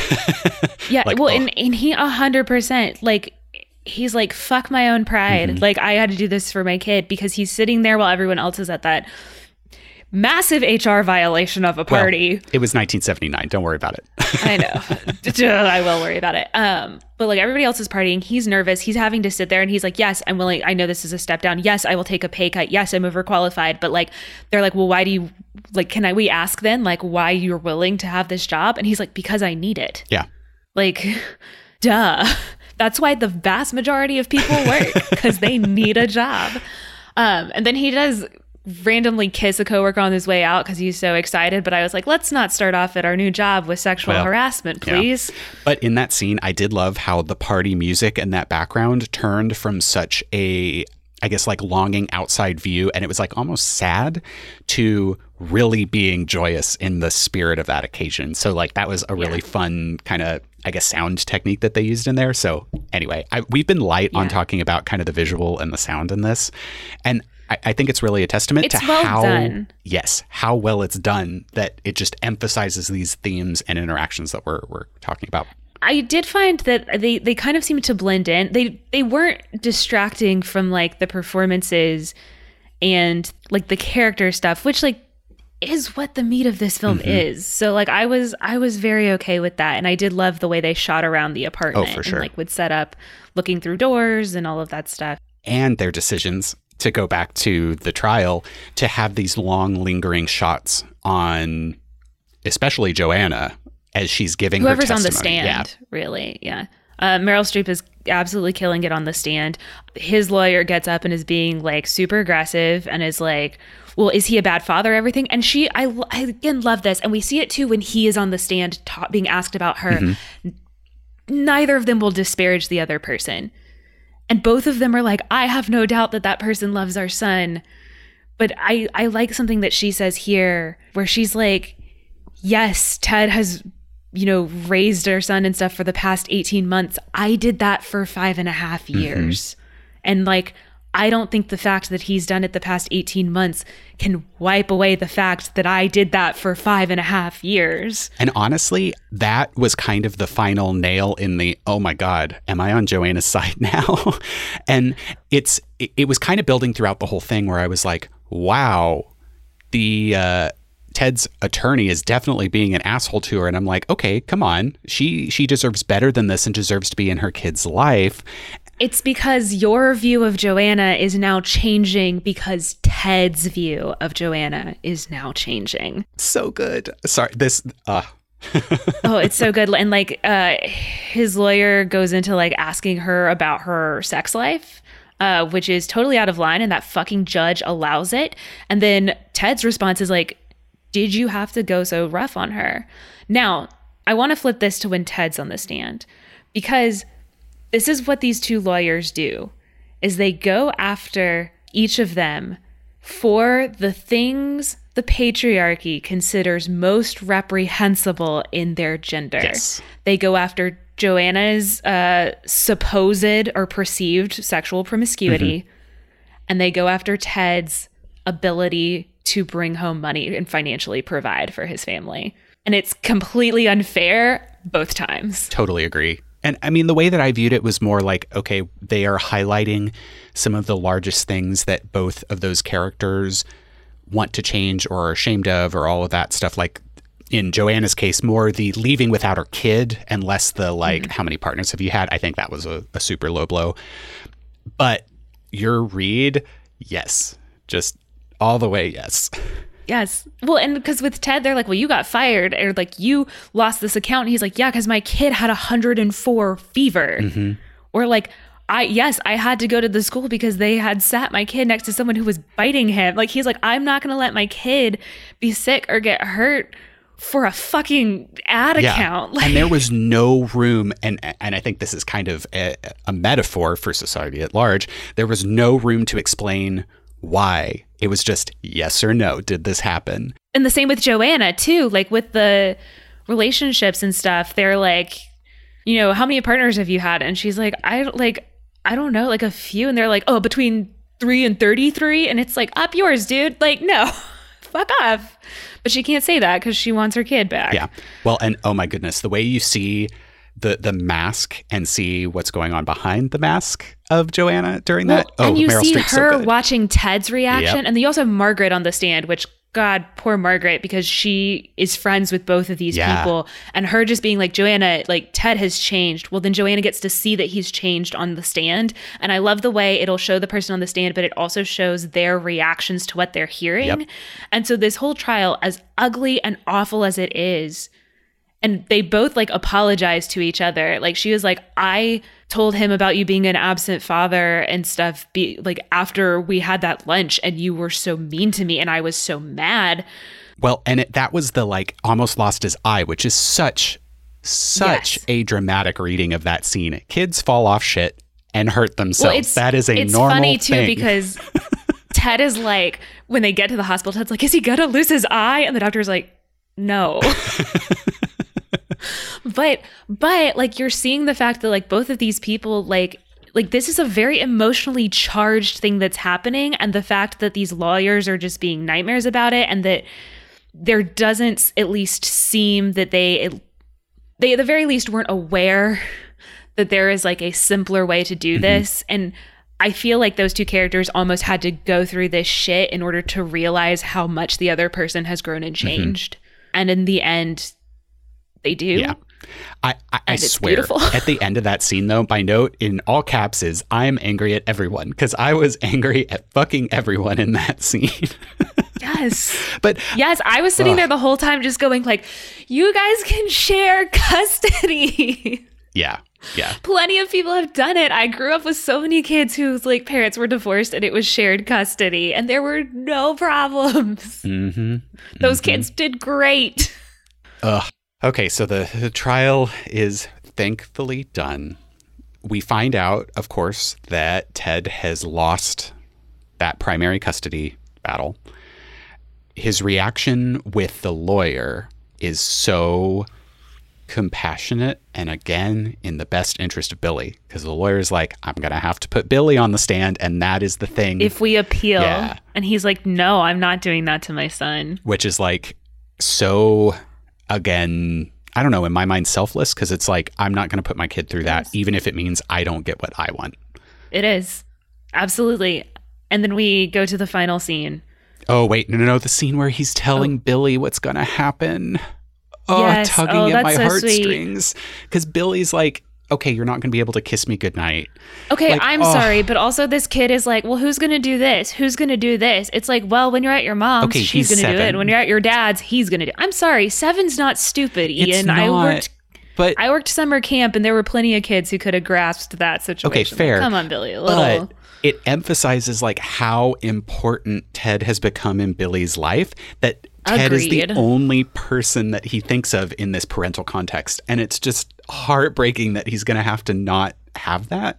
Yeah. Like, well, ugh. and, and he a hundred percent like he's like, fuck my own pride. Mm-hmm. Like I had to do this for my kid because he's sitting there while everyone else is at that massive HR violation of a party. Well, it was 1979. Don't worry about it. I know. I will worry about it. Um, but like everybody else is partying. He's nervous. He's having to sit there and he's like, Yes, I'm willing. I know this is a step down. Yes, I will take a pay cut. Yes, I'm overqualified. But like, they're like, Well, why do you like, can I, we ask then, like, why you're willing to have this job? And he's like, Because I need it. Yeah. Like, duh. That's why the vast majority of people work because they need a job. Um, and then he does randomly kiss a coworker on his way out because he's so excited. But I was like, let's not start off at our new job with sexual well, harassment, please. Yeah. But in that scene, I did love how the party music and that background turned from such a I guess like longing outside view and it was like almost sad to really being joyous in the spirit of that occasion. So like that was a really yeah. fun kind of I guess sound technique that they used in there. So anyway, I, we've been light yeah. on talking about kind of the visual and the sound in this. And I, I think it's really a testament it's to well how done. yes, how well it's done that it just emphasizes these themes and interactions that we're we're talking about. I did find that they they kind of seemed to blend in. They they weren't distracting from like the performances and like the character stuff, which like is what the meat of this film mm-hmm. is. So like I was I was very okay with that and I did love the way they shot around the apartment oh, for sure. and like would set up looking through doors and all of that stuff. And their decisions to go back to the trial to have these long lingering shots on especially Joanna as she's giving whoever's on the stand yeah. really yeah uh, Meryl Streep is absolutely killing it on the stand. His lawyer gets up and is being like super aggressive and is like, "Well, is he a bad father?" Everything, and she, I, I again love this, and we see it too when he is on the stand ta- being asked about her. Mm-hmm. Neither of them will disparage the other person. And both of them are like, I have no doubt that that person loves our son. But I, I like something that she says here where she's like, yes, Ted has, you know, raised our son and stuff for the past 18 months. I did that for five and a half mm-hmm. years. Mm-hmm. And like, I don't think the fact that he's done it the past 18 months can wipe away the fact that I did that for five and a half years. And honestly, that was kind of the final nail in the oh my God, am I on Joanna's side now? and it's, it, was kind of building throughout the whole thing where I was like, wow, the, uh, Ted's attorney is definitely being an asshole to her and I'm like, okay, come on. She she deserves better than this and deserves to be in her kid's life. It's because your view of Joanna is now changing because Ted's view of Joanna is now changing. So good. Sorry, this uh oh, it's so good. And like uh his lawyer goes into like asking her about her sex life. Uh, which is totally out of line, and that fucking judge allows it. And then Ted's response is like, Did you have to go so rough on her? Now, I want to flip this to when Ted's on the stand because this is what these two lawyers do is they go after each of them for the things the patriarchy considers most reprehensible in their gender. Yes. They go after Joanna's uh, supposed or perceived sexual promiscuity, mm-hmm. and they go after Ted's ability to bring home money and financially provide for his family. And it's completely unfair both times. Totally agree. And I mean, the way that I viewed it was more like, okay, they are highlighting some of the largest things that both of those characters want to change or are ashamed of, or all of that stuff. Like in Joanna's case, more the leaving without her kid and less the like, mm-hmm. how many partners have you had? I think that was a, a super low blow. But your read, yes, just all the way, yes. Yes. Well, and because with Ted, they're like, well, you got fired or like you lost this account. And he's like, yeah, because my kid had 104 fever. Mm-hmm. Or like, I, yes, I had to go to the school because they had sat my kid next to someone who was biting him. Like, he's like, I'm not going to let my kid be sick or get hurt for a fucking ad yeah. account. Like, and there was no room, and and I think this is kind of a, a metaphor for society at large. There was no room to explain why. It was just yes or no. Did this happen? And the same with Joanna, too. Like with the relationships and stuff, they're like, you know, how many partners have you had? And she's like, I like, I don't know, like a few. And they're like, oh, between three and 33. And it's like, up yours, dude. Like, no, fuck off. But she can't say that because she wants her kid back. Yeah. Well, and oh my goodness, the way you see the the mask and see what's going on behind the mask of Joanna during well, that. Oh, and you Meryl see Streep's her so watching Ted's reaction, yep. and then you also have Margaret on the stand, which God, poor Margaret, because she is friends with both of these Yeah. people. And her just being like, Joanna, like Ted has changed. Well, then Joanna gets to see that he's changed on the stand. And I love the way it'll show the person on the stand, but it also shows their reactions to what they're hearing. Yep. And so this whole trial, as ugly and awful as it is, and they both like apologized to each other. Like she was like, I told him about you being an absent father and stuff be like after we had that lunch and you were so mean to me and I was so mad. Well, and it, that was the like almost lost his eye, which is such such Yes. a dramatic reading of that scene. Kids fall off shit and hurt themselves. Well, that is a normal. it's normal funny too thing. because Ted is like when they get to the hospital, Ted's like, is he gonna lose his eye? And the doctor's like, no. but but like you're seeing the fact that like both of these people like like this is a very emotionally charged thing that's happening and the fact that these lawyers are just being nightmares about it and that there doesn't at least seem that they they at the very least weren't aware that there is like a simpler way to do mm-hmm. this. And I feel like those two characters almost had to go through this shit in order to realize how much the other person has grown and mm-hmm. changed. And in the end, they do. Yeah. I, I, I swear, at the end of that scene, though, my note in all caps is I'm angry at everyone because I was angry at fucking everyone in that scene. Yes. but Yes, I was sitting there the whole time just going like, you guys can share custody. yeah, yeah. Plenty of people have done it. I grew up with so many kids whose like parents were divorced and it was shared custody and there were no problems. Mm-hmm. Those kids did great. Ugh. Okay, so the, the trial is thankfully done. We find out, of course, that Ted has lost that primary custody battle. His reaction with the lawyer is so compassionate and again in the best interest of Billy because the lawyer is like, I'm going to have to put Billy on the stand, and that is the thing. If we appeal. Yeah. And he's like, no, I'm not doing that to my son. which is like so again i don't know in my mind selfless because it's like i'm not going to put my kid through that even if it means i don't get what i want It is. Absolutely. And then we go to the final scene. oh wait no no no the scene where he's telling oh. billy what's going to happen oh Yes. tugging Oh, at my so heartstrings because billy's like okay you're not going to be able to kiss me goodnight Okay, Like, I'm oh. sorry, but also this kid is like, well, who's going to do this? Who's going to do this? It's like, well, when you're at your mom's, Okay, she's going to do it. When you're at your dad's, he's going to do it. I'm sorry, seven's not stupid, Ian. it's I worked but I worked summer camp and there were plenty of kids who could have grasped that situation. Okay, Like, fair. come on, Billy. A little. but it emphasizes like how important Ted has become in Billy's life that Ted is the only person that he thinks of in this parental context and it's just heartbreaking that he's going to have to not have that.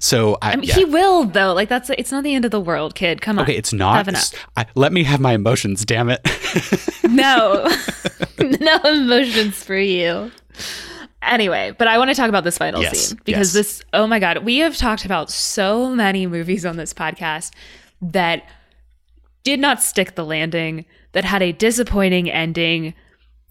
So I, I mean, yeah. he will though. Like that's it's not the end of the world, kid. Come on. okay, it's not up. I, let me have my emotions, damn it. No, no emotions for you. Anyway, but I want to talk about this final Yes, scene because yes. this, oh my God, we have talked about so many movies on this podcast that did not stick the landing, that had a disappointing ending.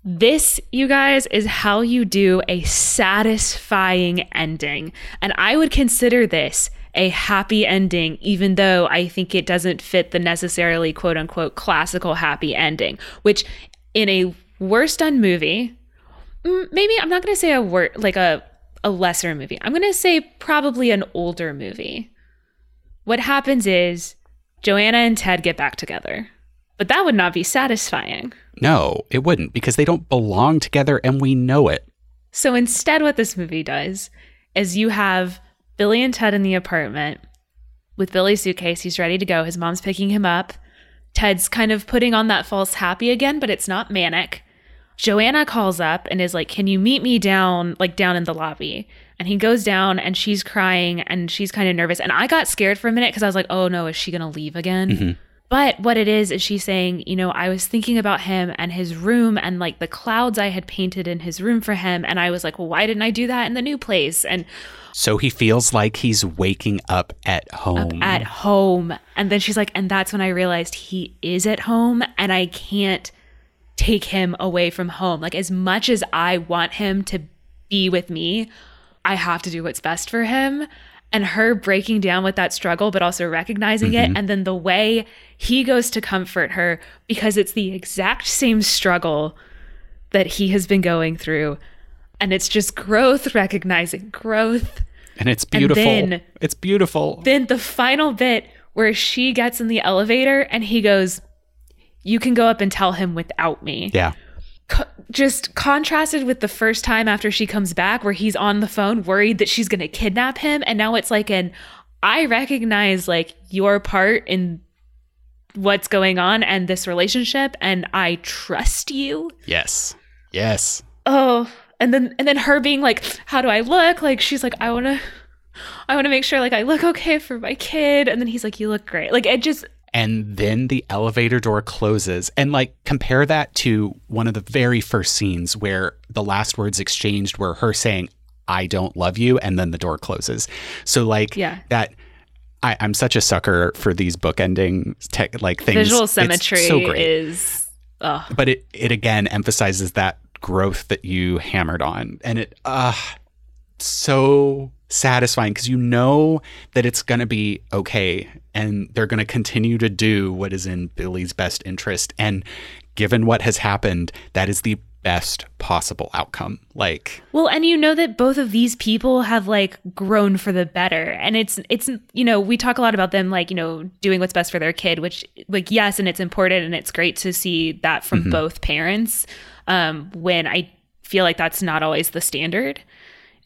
This, you guys, is how you do a satisfying ending. And I would consider this a happy ending, even though I think it doesn't fit the necessarily quote unquote classical happy ending, which in a worse done movie, mm, maybe I'm not going to say a word like a, a lesser movie. I'm going to say probably an older movie. What happens is Joanna and Ted get back together. But that would not be satisfying. no, it wouldn't because they don't belong together and we know it. So instead, what this movie does is you have Billy and Ted in the apartment with Billy's suitcase. He's ready to go. His mom's picking him up. Ted's kind of putting on that false happy again, but it's not manic. Joanna calls up and is like, Can you meet me down, like down in the lobby? And he goes down and she's crying and she's kind of nervous. And I got scared for a minute because I was like, Oh no, is she going to leave again? Mm-hmm. But what it is, is she's saying, you know, I was thinking about him and his room and like the clouds I had painted in his room for him. And I was like, well, why didn't I do that in the new place? And So he feels like he's waking up at home. at home. And then she's like, and that's when I realized he is at home and I can't take him away from home. Like, as much as I want him to be with me, I have to do what's best for him. And her breaking down with that struggle, but also recognizing Mm-hmm. it. And then the way he goes to comfort her because it's the exact same struggle that he has been going through. And it's just growth, recognizing growth. And it's beautiful. then- it's beautiful. Then the final bit where she gets in the elevator and he goes, You can go up and tell him without me. yeah. Co- just contrasted with the first time after she comes back where he's on the phone worried that she's going to kidnap him and now it's like an I recognize like your part in what's going on and this relationship and I trust you. Yes. Yes. Oh, and then and then her being like how do I look? Like she's like I want to I want to make sure like I look okay for my kid and then he's like you look great. Like it just And then the elevator door closes. And like compare that to one of the very first scenes where the last words exchanged were her saying, I don't love you, and then the door closes. So like Yeah. that I, I'm such a sucker for these bookending tech like things. visual symmetry so great. is oh, but it it again emphasizes that growth that you hammered on and it uh so satisfying because you know that it's going to be okay and they're going to continue to do what is in Billy's best interest and given what has happened that is the best possible outcome like Well, and you know that both of these people have like grown for the better. And it's it's you know, we talk a lot about them like, you know, doing what's best for their kid, which like yes, and it's important and it's great to see that from both parents. Um when I feel like that's not always the standard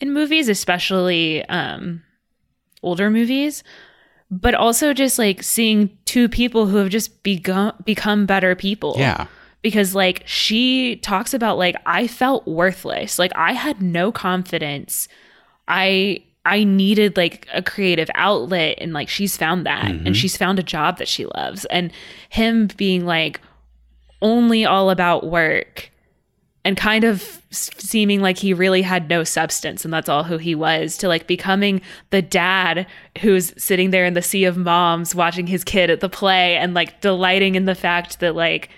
in movies, especially um older movies. But also just like seeing two people who have just become become better people yeah because like she talks about like I felt worthless. Like I had no confidence. I I needed like a creative outlet and like she's found that and she's found a job that she loves and him being like only all about work and kind of seeming like he really had no substance and that's all who he was to like becoming the dad who's sitting there in the sea of moms watching his kid at the play and like delighting in the fact that like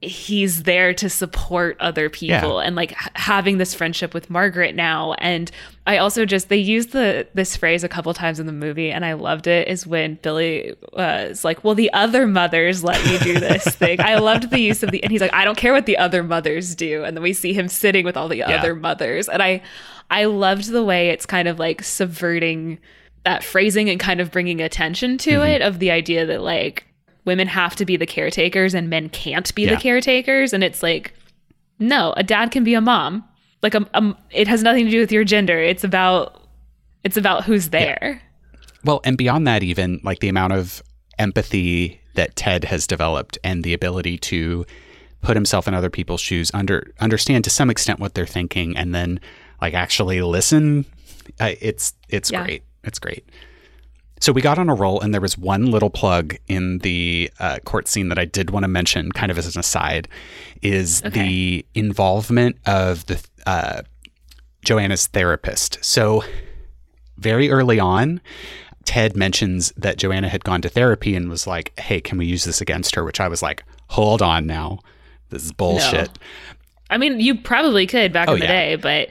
he's there to support other people Yeah. and like h- having this friendship with Margaret now. And I also just they used the this phrase a couple times in the movie and I loved it is when Billy uh, is like well the other mothers let me do this thing. I loved the use of the and he's like I don't care what the other mothers do. And then we see him sitting with all the other mothers. And I I loved the way it's kind of like subverting that phrasing and kind of bringing attention to it of the idea that like women have to be the caretakers and men can't be Yeah. the caretakers and it's like no a dad can be a mom like um, um, it has nothing to do with your gender it's about it's about who's there Well, and beyond that, even like the amount of empathy that Ted has developed and the ability to put himself in other people's shoes, under understand to some extent what they're thinking, and then like actually listen. Uh, it's it's Yeah. great. It's great. So we got on a roll, and there was one little plug in the uh, court scene that I did want to mention, kind of as an aside, is the involvement of the uh, Joanna's therapist. So very early on, Ted mentions that Joanna had gone to therapy and was like, "Hey, can we use this against her?" Which I was like, "Hold on now, this is bullshit." i mean you probably could back Oh, in the yeah. day but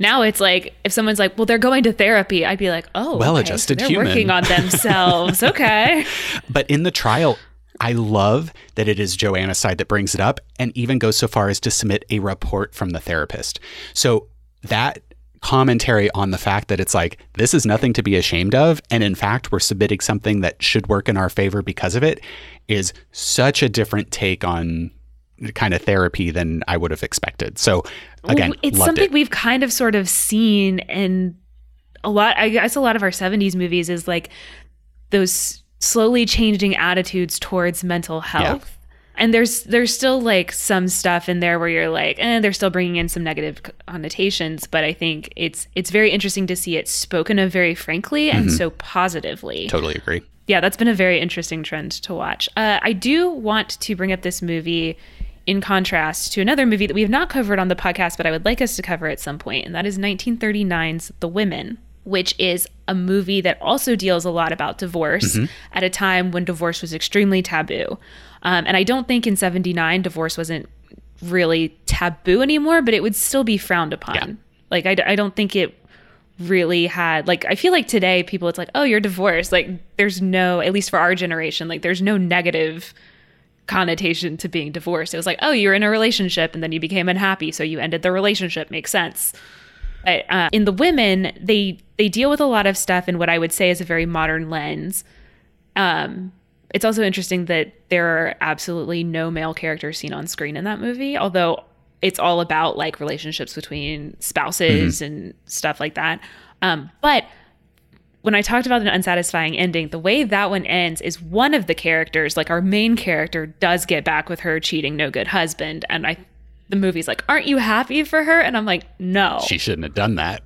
now it's like if someone's like well they're going to therapy i'd be like oh okay, so Well-adjusted they're human. working on themselves okay But in the trial, I love that it is Joanna's side that brings it up and even goes so far as to submit a report from the therapist. So that commentary on the fact that it's like, this is nothing to be ashamed of. And in fact, we're submitting something that should work in our favor because of it is such a different take on kind of therapy than I would have expected. So again, it's something it. we've kind of sort of seen in a lot i guess a lot of our 70s movies is like those slowly changing attitudes towards mental health and there's there's still like some stuff in there where you're like eh, they're still bringing in some negative connotations but i think it's it's very interesting to see it spoken of very frankly Mm-hmm. and so positively Totally agree. yeah, that's been a very interesting trend to watch. Uh, I do want to bring up this movie in contrast to another movie that we have not covered on the podcast, but I would like us to cover at some point, and that is 1939's The Women, which is a movie that also deals a lot about divorce at a time when divorce was extremely taboo. Um, and I don't think in 79 divorce wasn't really taboo anymore, but it would still be frowned upon. Yeah. Like, I don't think it really had like I feel like today people it's like, "Oh, you're divorced." Like there's no at least for our generation, like there's no negative connotation to being divorced. It was like, "Oh, you're in a relationship and then you became unhappy, so you ended the relationship." Makes sense. But, uh, in the women, they they deal with a lot of stuff in what I would say is a very modern lens. Um, it's also interesting that there are absolutely no male characters seen on screen in that movie, although it's all about like relationships between spouses and stuff like that. Um, but when I talked about an unsatisfying ending, the way that one ends is one of the characters, like our main character, does get back with her cheating no good husband, and I, the movie's like, "Aren't you happy for her?" And I'm like, "No." She shouldn't have done that.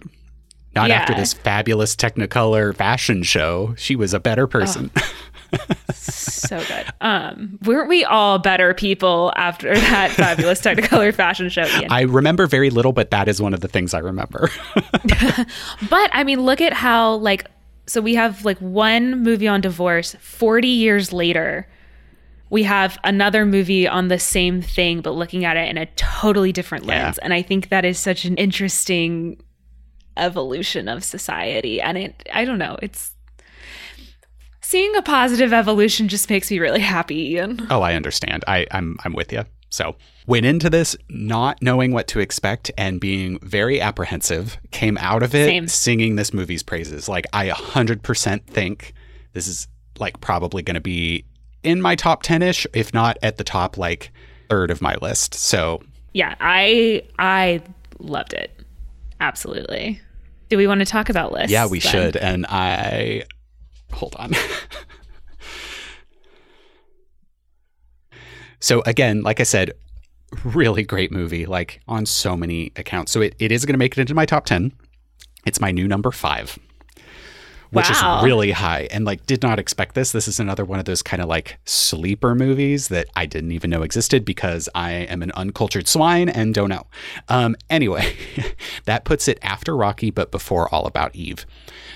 Not Yeah. after this fabulous Technicolor fashion show. She was a better person. so good. Um, weren't we all better people after that fabulous Technicolor fashion show? Ian? I remember very little, but that is one of the things I remember. But I mean, look at how like so we have like one movie on divorce 40 years later. We have another movie on the same thing but looking at it in a totally different Yeah. lens. And I think that is such an interesting evolution of society and it I don't know, it's seeing a positive evolution just makes me really happy and oh, I understand. I, I'm I'm with you. So went into this not knowing what to expect and being very apprehensive. Came out of it Same. singing this movie's praises. Like I 100% think this is like probably going to be in my top 10ish, if not at the top like third of my list. So Yeah, I I loved it. Absolutely. Do we want to talk about lists? Yeah, we then? should. And I hold on. so again, like I said, really great movie, like on so many accounts. So it, it is going to make it into my top 10. It's my new number five, which Wow. is really high. And like, did not expect this. This is another one of those kind of like sleeper movies that I didn't even know existed because I am an uncultured swine and don't know. Um, anyway, that puts it after Rocky, but before All About Eve.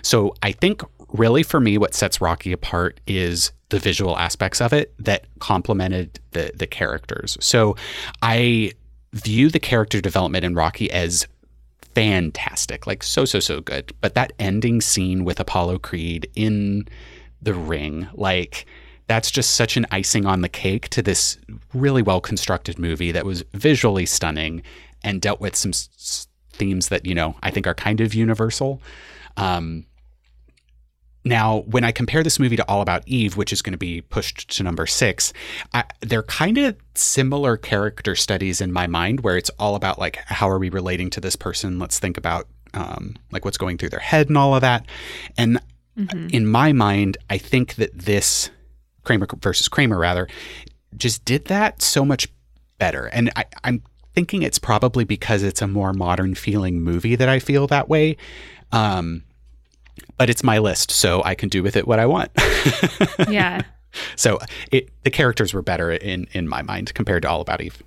So I think really for me, what sets Rocky apart is the visual aspects of it that complemented the the characters. So I view the character development in Rocky as fantastic, like so so so good. But that ending scene with Apollo Creed in the ring, like that's just such an icing on the cake to this really well constructed movie that was visually stunning and dealt with some s- themes that you know I think are kind of universal. Um, now, when I compare this movie to All About Eve, which is going to be pushed to number six, I, they're kind of similar character studies in my mind, where it's all about like how are we relating to this person? Let's think about um, like what's going through their head and all of that. And in my mind, I think that this Kramer versus Kramer rather just did that so much better. And I, I'm thinking it's probably because it's a more modern feeling movie that I feel that way. Um, but it's my list, so I can do with it what I want. Yeah. so it, the characters were better in in my mind compared to All About Eve.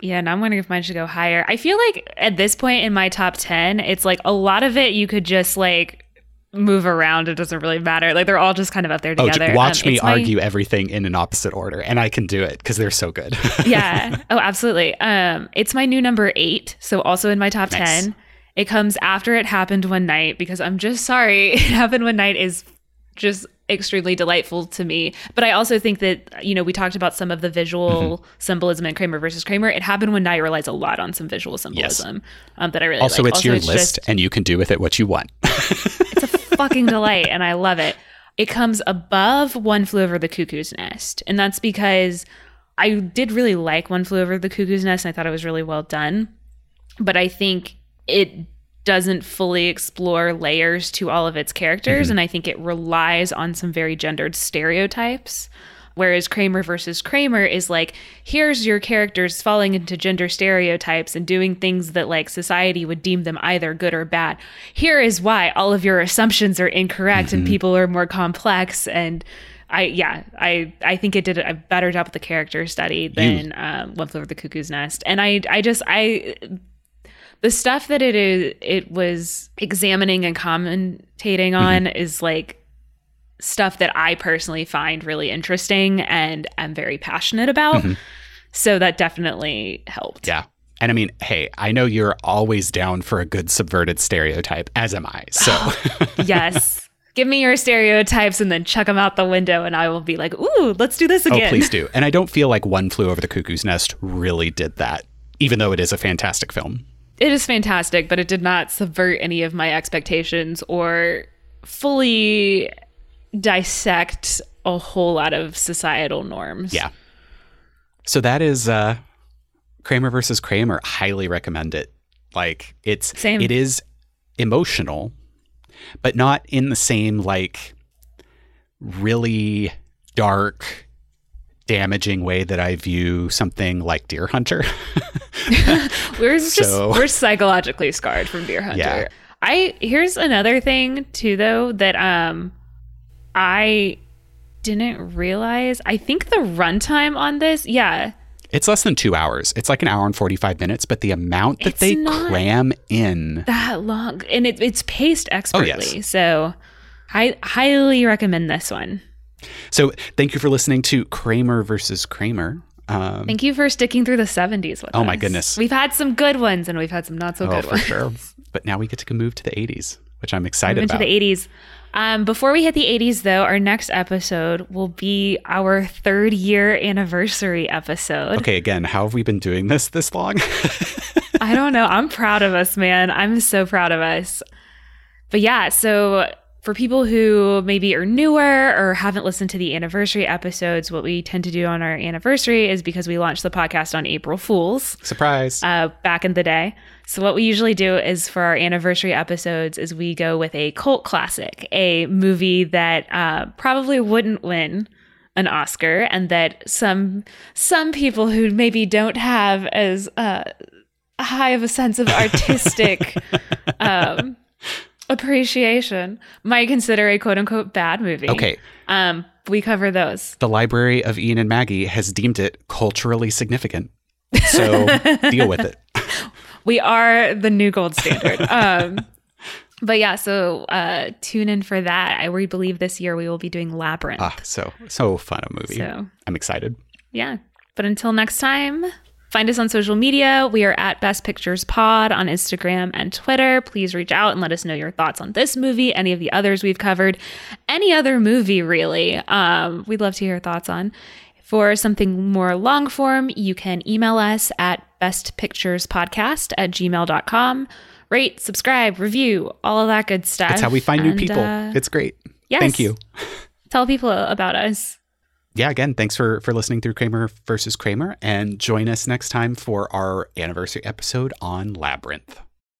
Yeah, and I'm wondering if mine should go higher. I feel like at this point in my top 10, it's like a lot of it you could just like move around. It doesn't really matter. Like they're all just kind of up there Oh, together. j- watch Um, me it's my- argue everything in an opposite order, and I can do it because they're so good. yeah. Oh, absolutely. Um, it's my new number eight. So also in my top Nice. 10. It comes after it happened one night because I'm just sorry. It happened one night is just extremely delightful to me. But I also think that, you know, we talked about some of the visual Mm-hmm. symbolism in Kramer versus Kramer. It happened one night relies a lot on some visual symbolism um, that I really also, like. it's your just- list, and you can do with it what you want. it's a fucking delight and I love it. It comes above One Flew Over the Cuckoo's Nest. And that's because I did really like One Flew Over the Cuckoo's Nest and I thought it was really well done. But I think it doesn't fully explore layers to all of its characters. And I think it relies on some very gendered stereotypes. Whereas Kramer versus Kramer is like, here's your characters falling into gender stereotypes and doing things that like society would deem them either good or bad. Here is why all of your assumptions are incorrect and people are more complex. And I, yeah, I, I think it did a better job with the character study than um, One Flew Over the Cuckoo's Nest. And I, I just, I, the stuff that it is, it was examining and commentating mm-hmm. on is like stuff that I personally find really interesting and I'm very passionate about. Mm-hmm. So that definitely helped. yeah. And I mean, hey, I know you're always down for a good subverted stereotype, as am I. So, oh, yes. Give me your stereotypes and then chuck them out the window, and I will be like, ooh, let's do this oh, again. oh, please do. And I don't feel like One Flew Over the Cuckoo's Nest really did that, even though it is a fantastic film. It is fantastic, but it did not subvert any of my expectations or fully dissect a whole lot of societal norms. Yeah. So that is uh Kramer versus Kramer. Highly recommend it. Like it's Same. it is emotional, but not in the same like really dark damaging way that I view something like Deer Hunter. We're just So- we're psychologically scarred from Deer Hunter. Yeah. I here's another thing too though that um I didn't realize. I think the runtime on this, yeah, it's less than 2 hours. It's like an hour and 45 minutes, but the amount that It's they cram in that long and it, it's paced expertly. Oh, yes. So I highly recommend this one. So, thank you for listening to Kramer versus Kramer. Um, Thank you for sticking through the 70s with Oh, my us. goodness. We've had some good ones and we've had some not so oh, good for ones. sure. But now we get to move to the 80s, which I'm excited about. Into about. the 80s. Um, before we hit the 80s, though, our next episode will be our third year anniversary episode. Okay, again, how have we been doing this this long? I don't know. I'm proud of us, man. I'm so proud of us. But yeah, so for people who maybe are newer or haven't listened to the anniversary episodes, what we tend to do on our anniversary is because we launched the podcast on April Fools. Surprise. uh, back in the day. So what we usually do is for our anniversary episodes is we go with a cult classic, a movie that uh, probably wouldn't win an Oscar, and that some some people who maybe don't have as uh, high of a sense of artistic um, appreciation might consider a quote unquote bad movie. okay, um, we cover those. the Library of Ian and Maggie has deemed it culturally significant. So deal with it. we are the new gold standard. Um, but yeah, so uh, tune in for that. I we believe this year we will be doing Labyrinth. Ah, so so fun a movie. So I'm excited. yeah. But until next time, find us on social media. We are at Best Pictures Pod on Instagram and Twitter. Please reach out and let us know your thoughts on this movie, any of the others we've covered, any other movie really. Um, we'd love to hear your thoughts on. For something more long form, you can email us at bestpicturespodcast at gmail.com. Rate, subscribe, review, all of that good stuff. That's how we find new people. uh, it's great. yes. Thank you. tell people about us. Yeah, again, thanks for for listening through Kramer versus Kramer and join us next time for our anniversary episode on Labyrinth.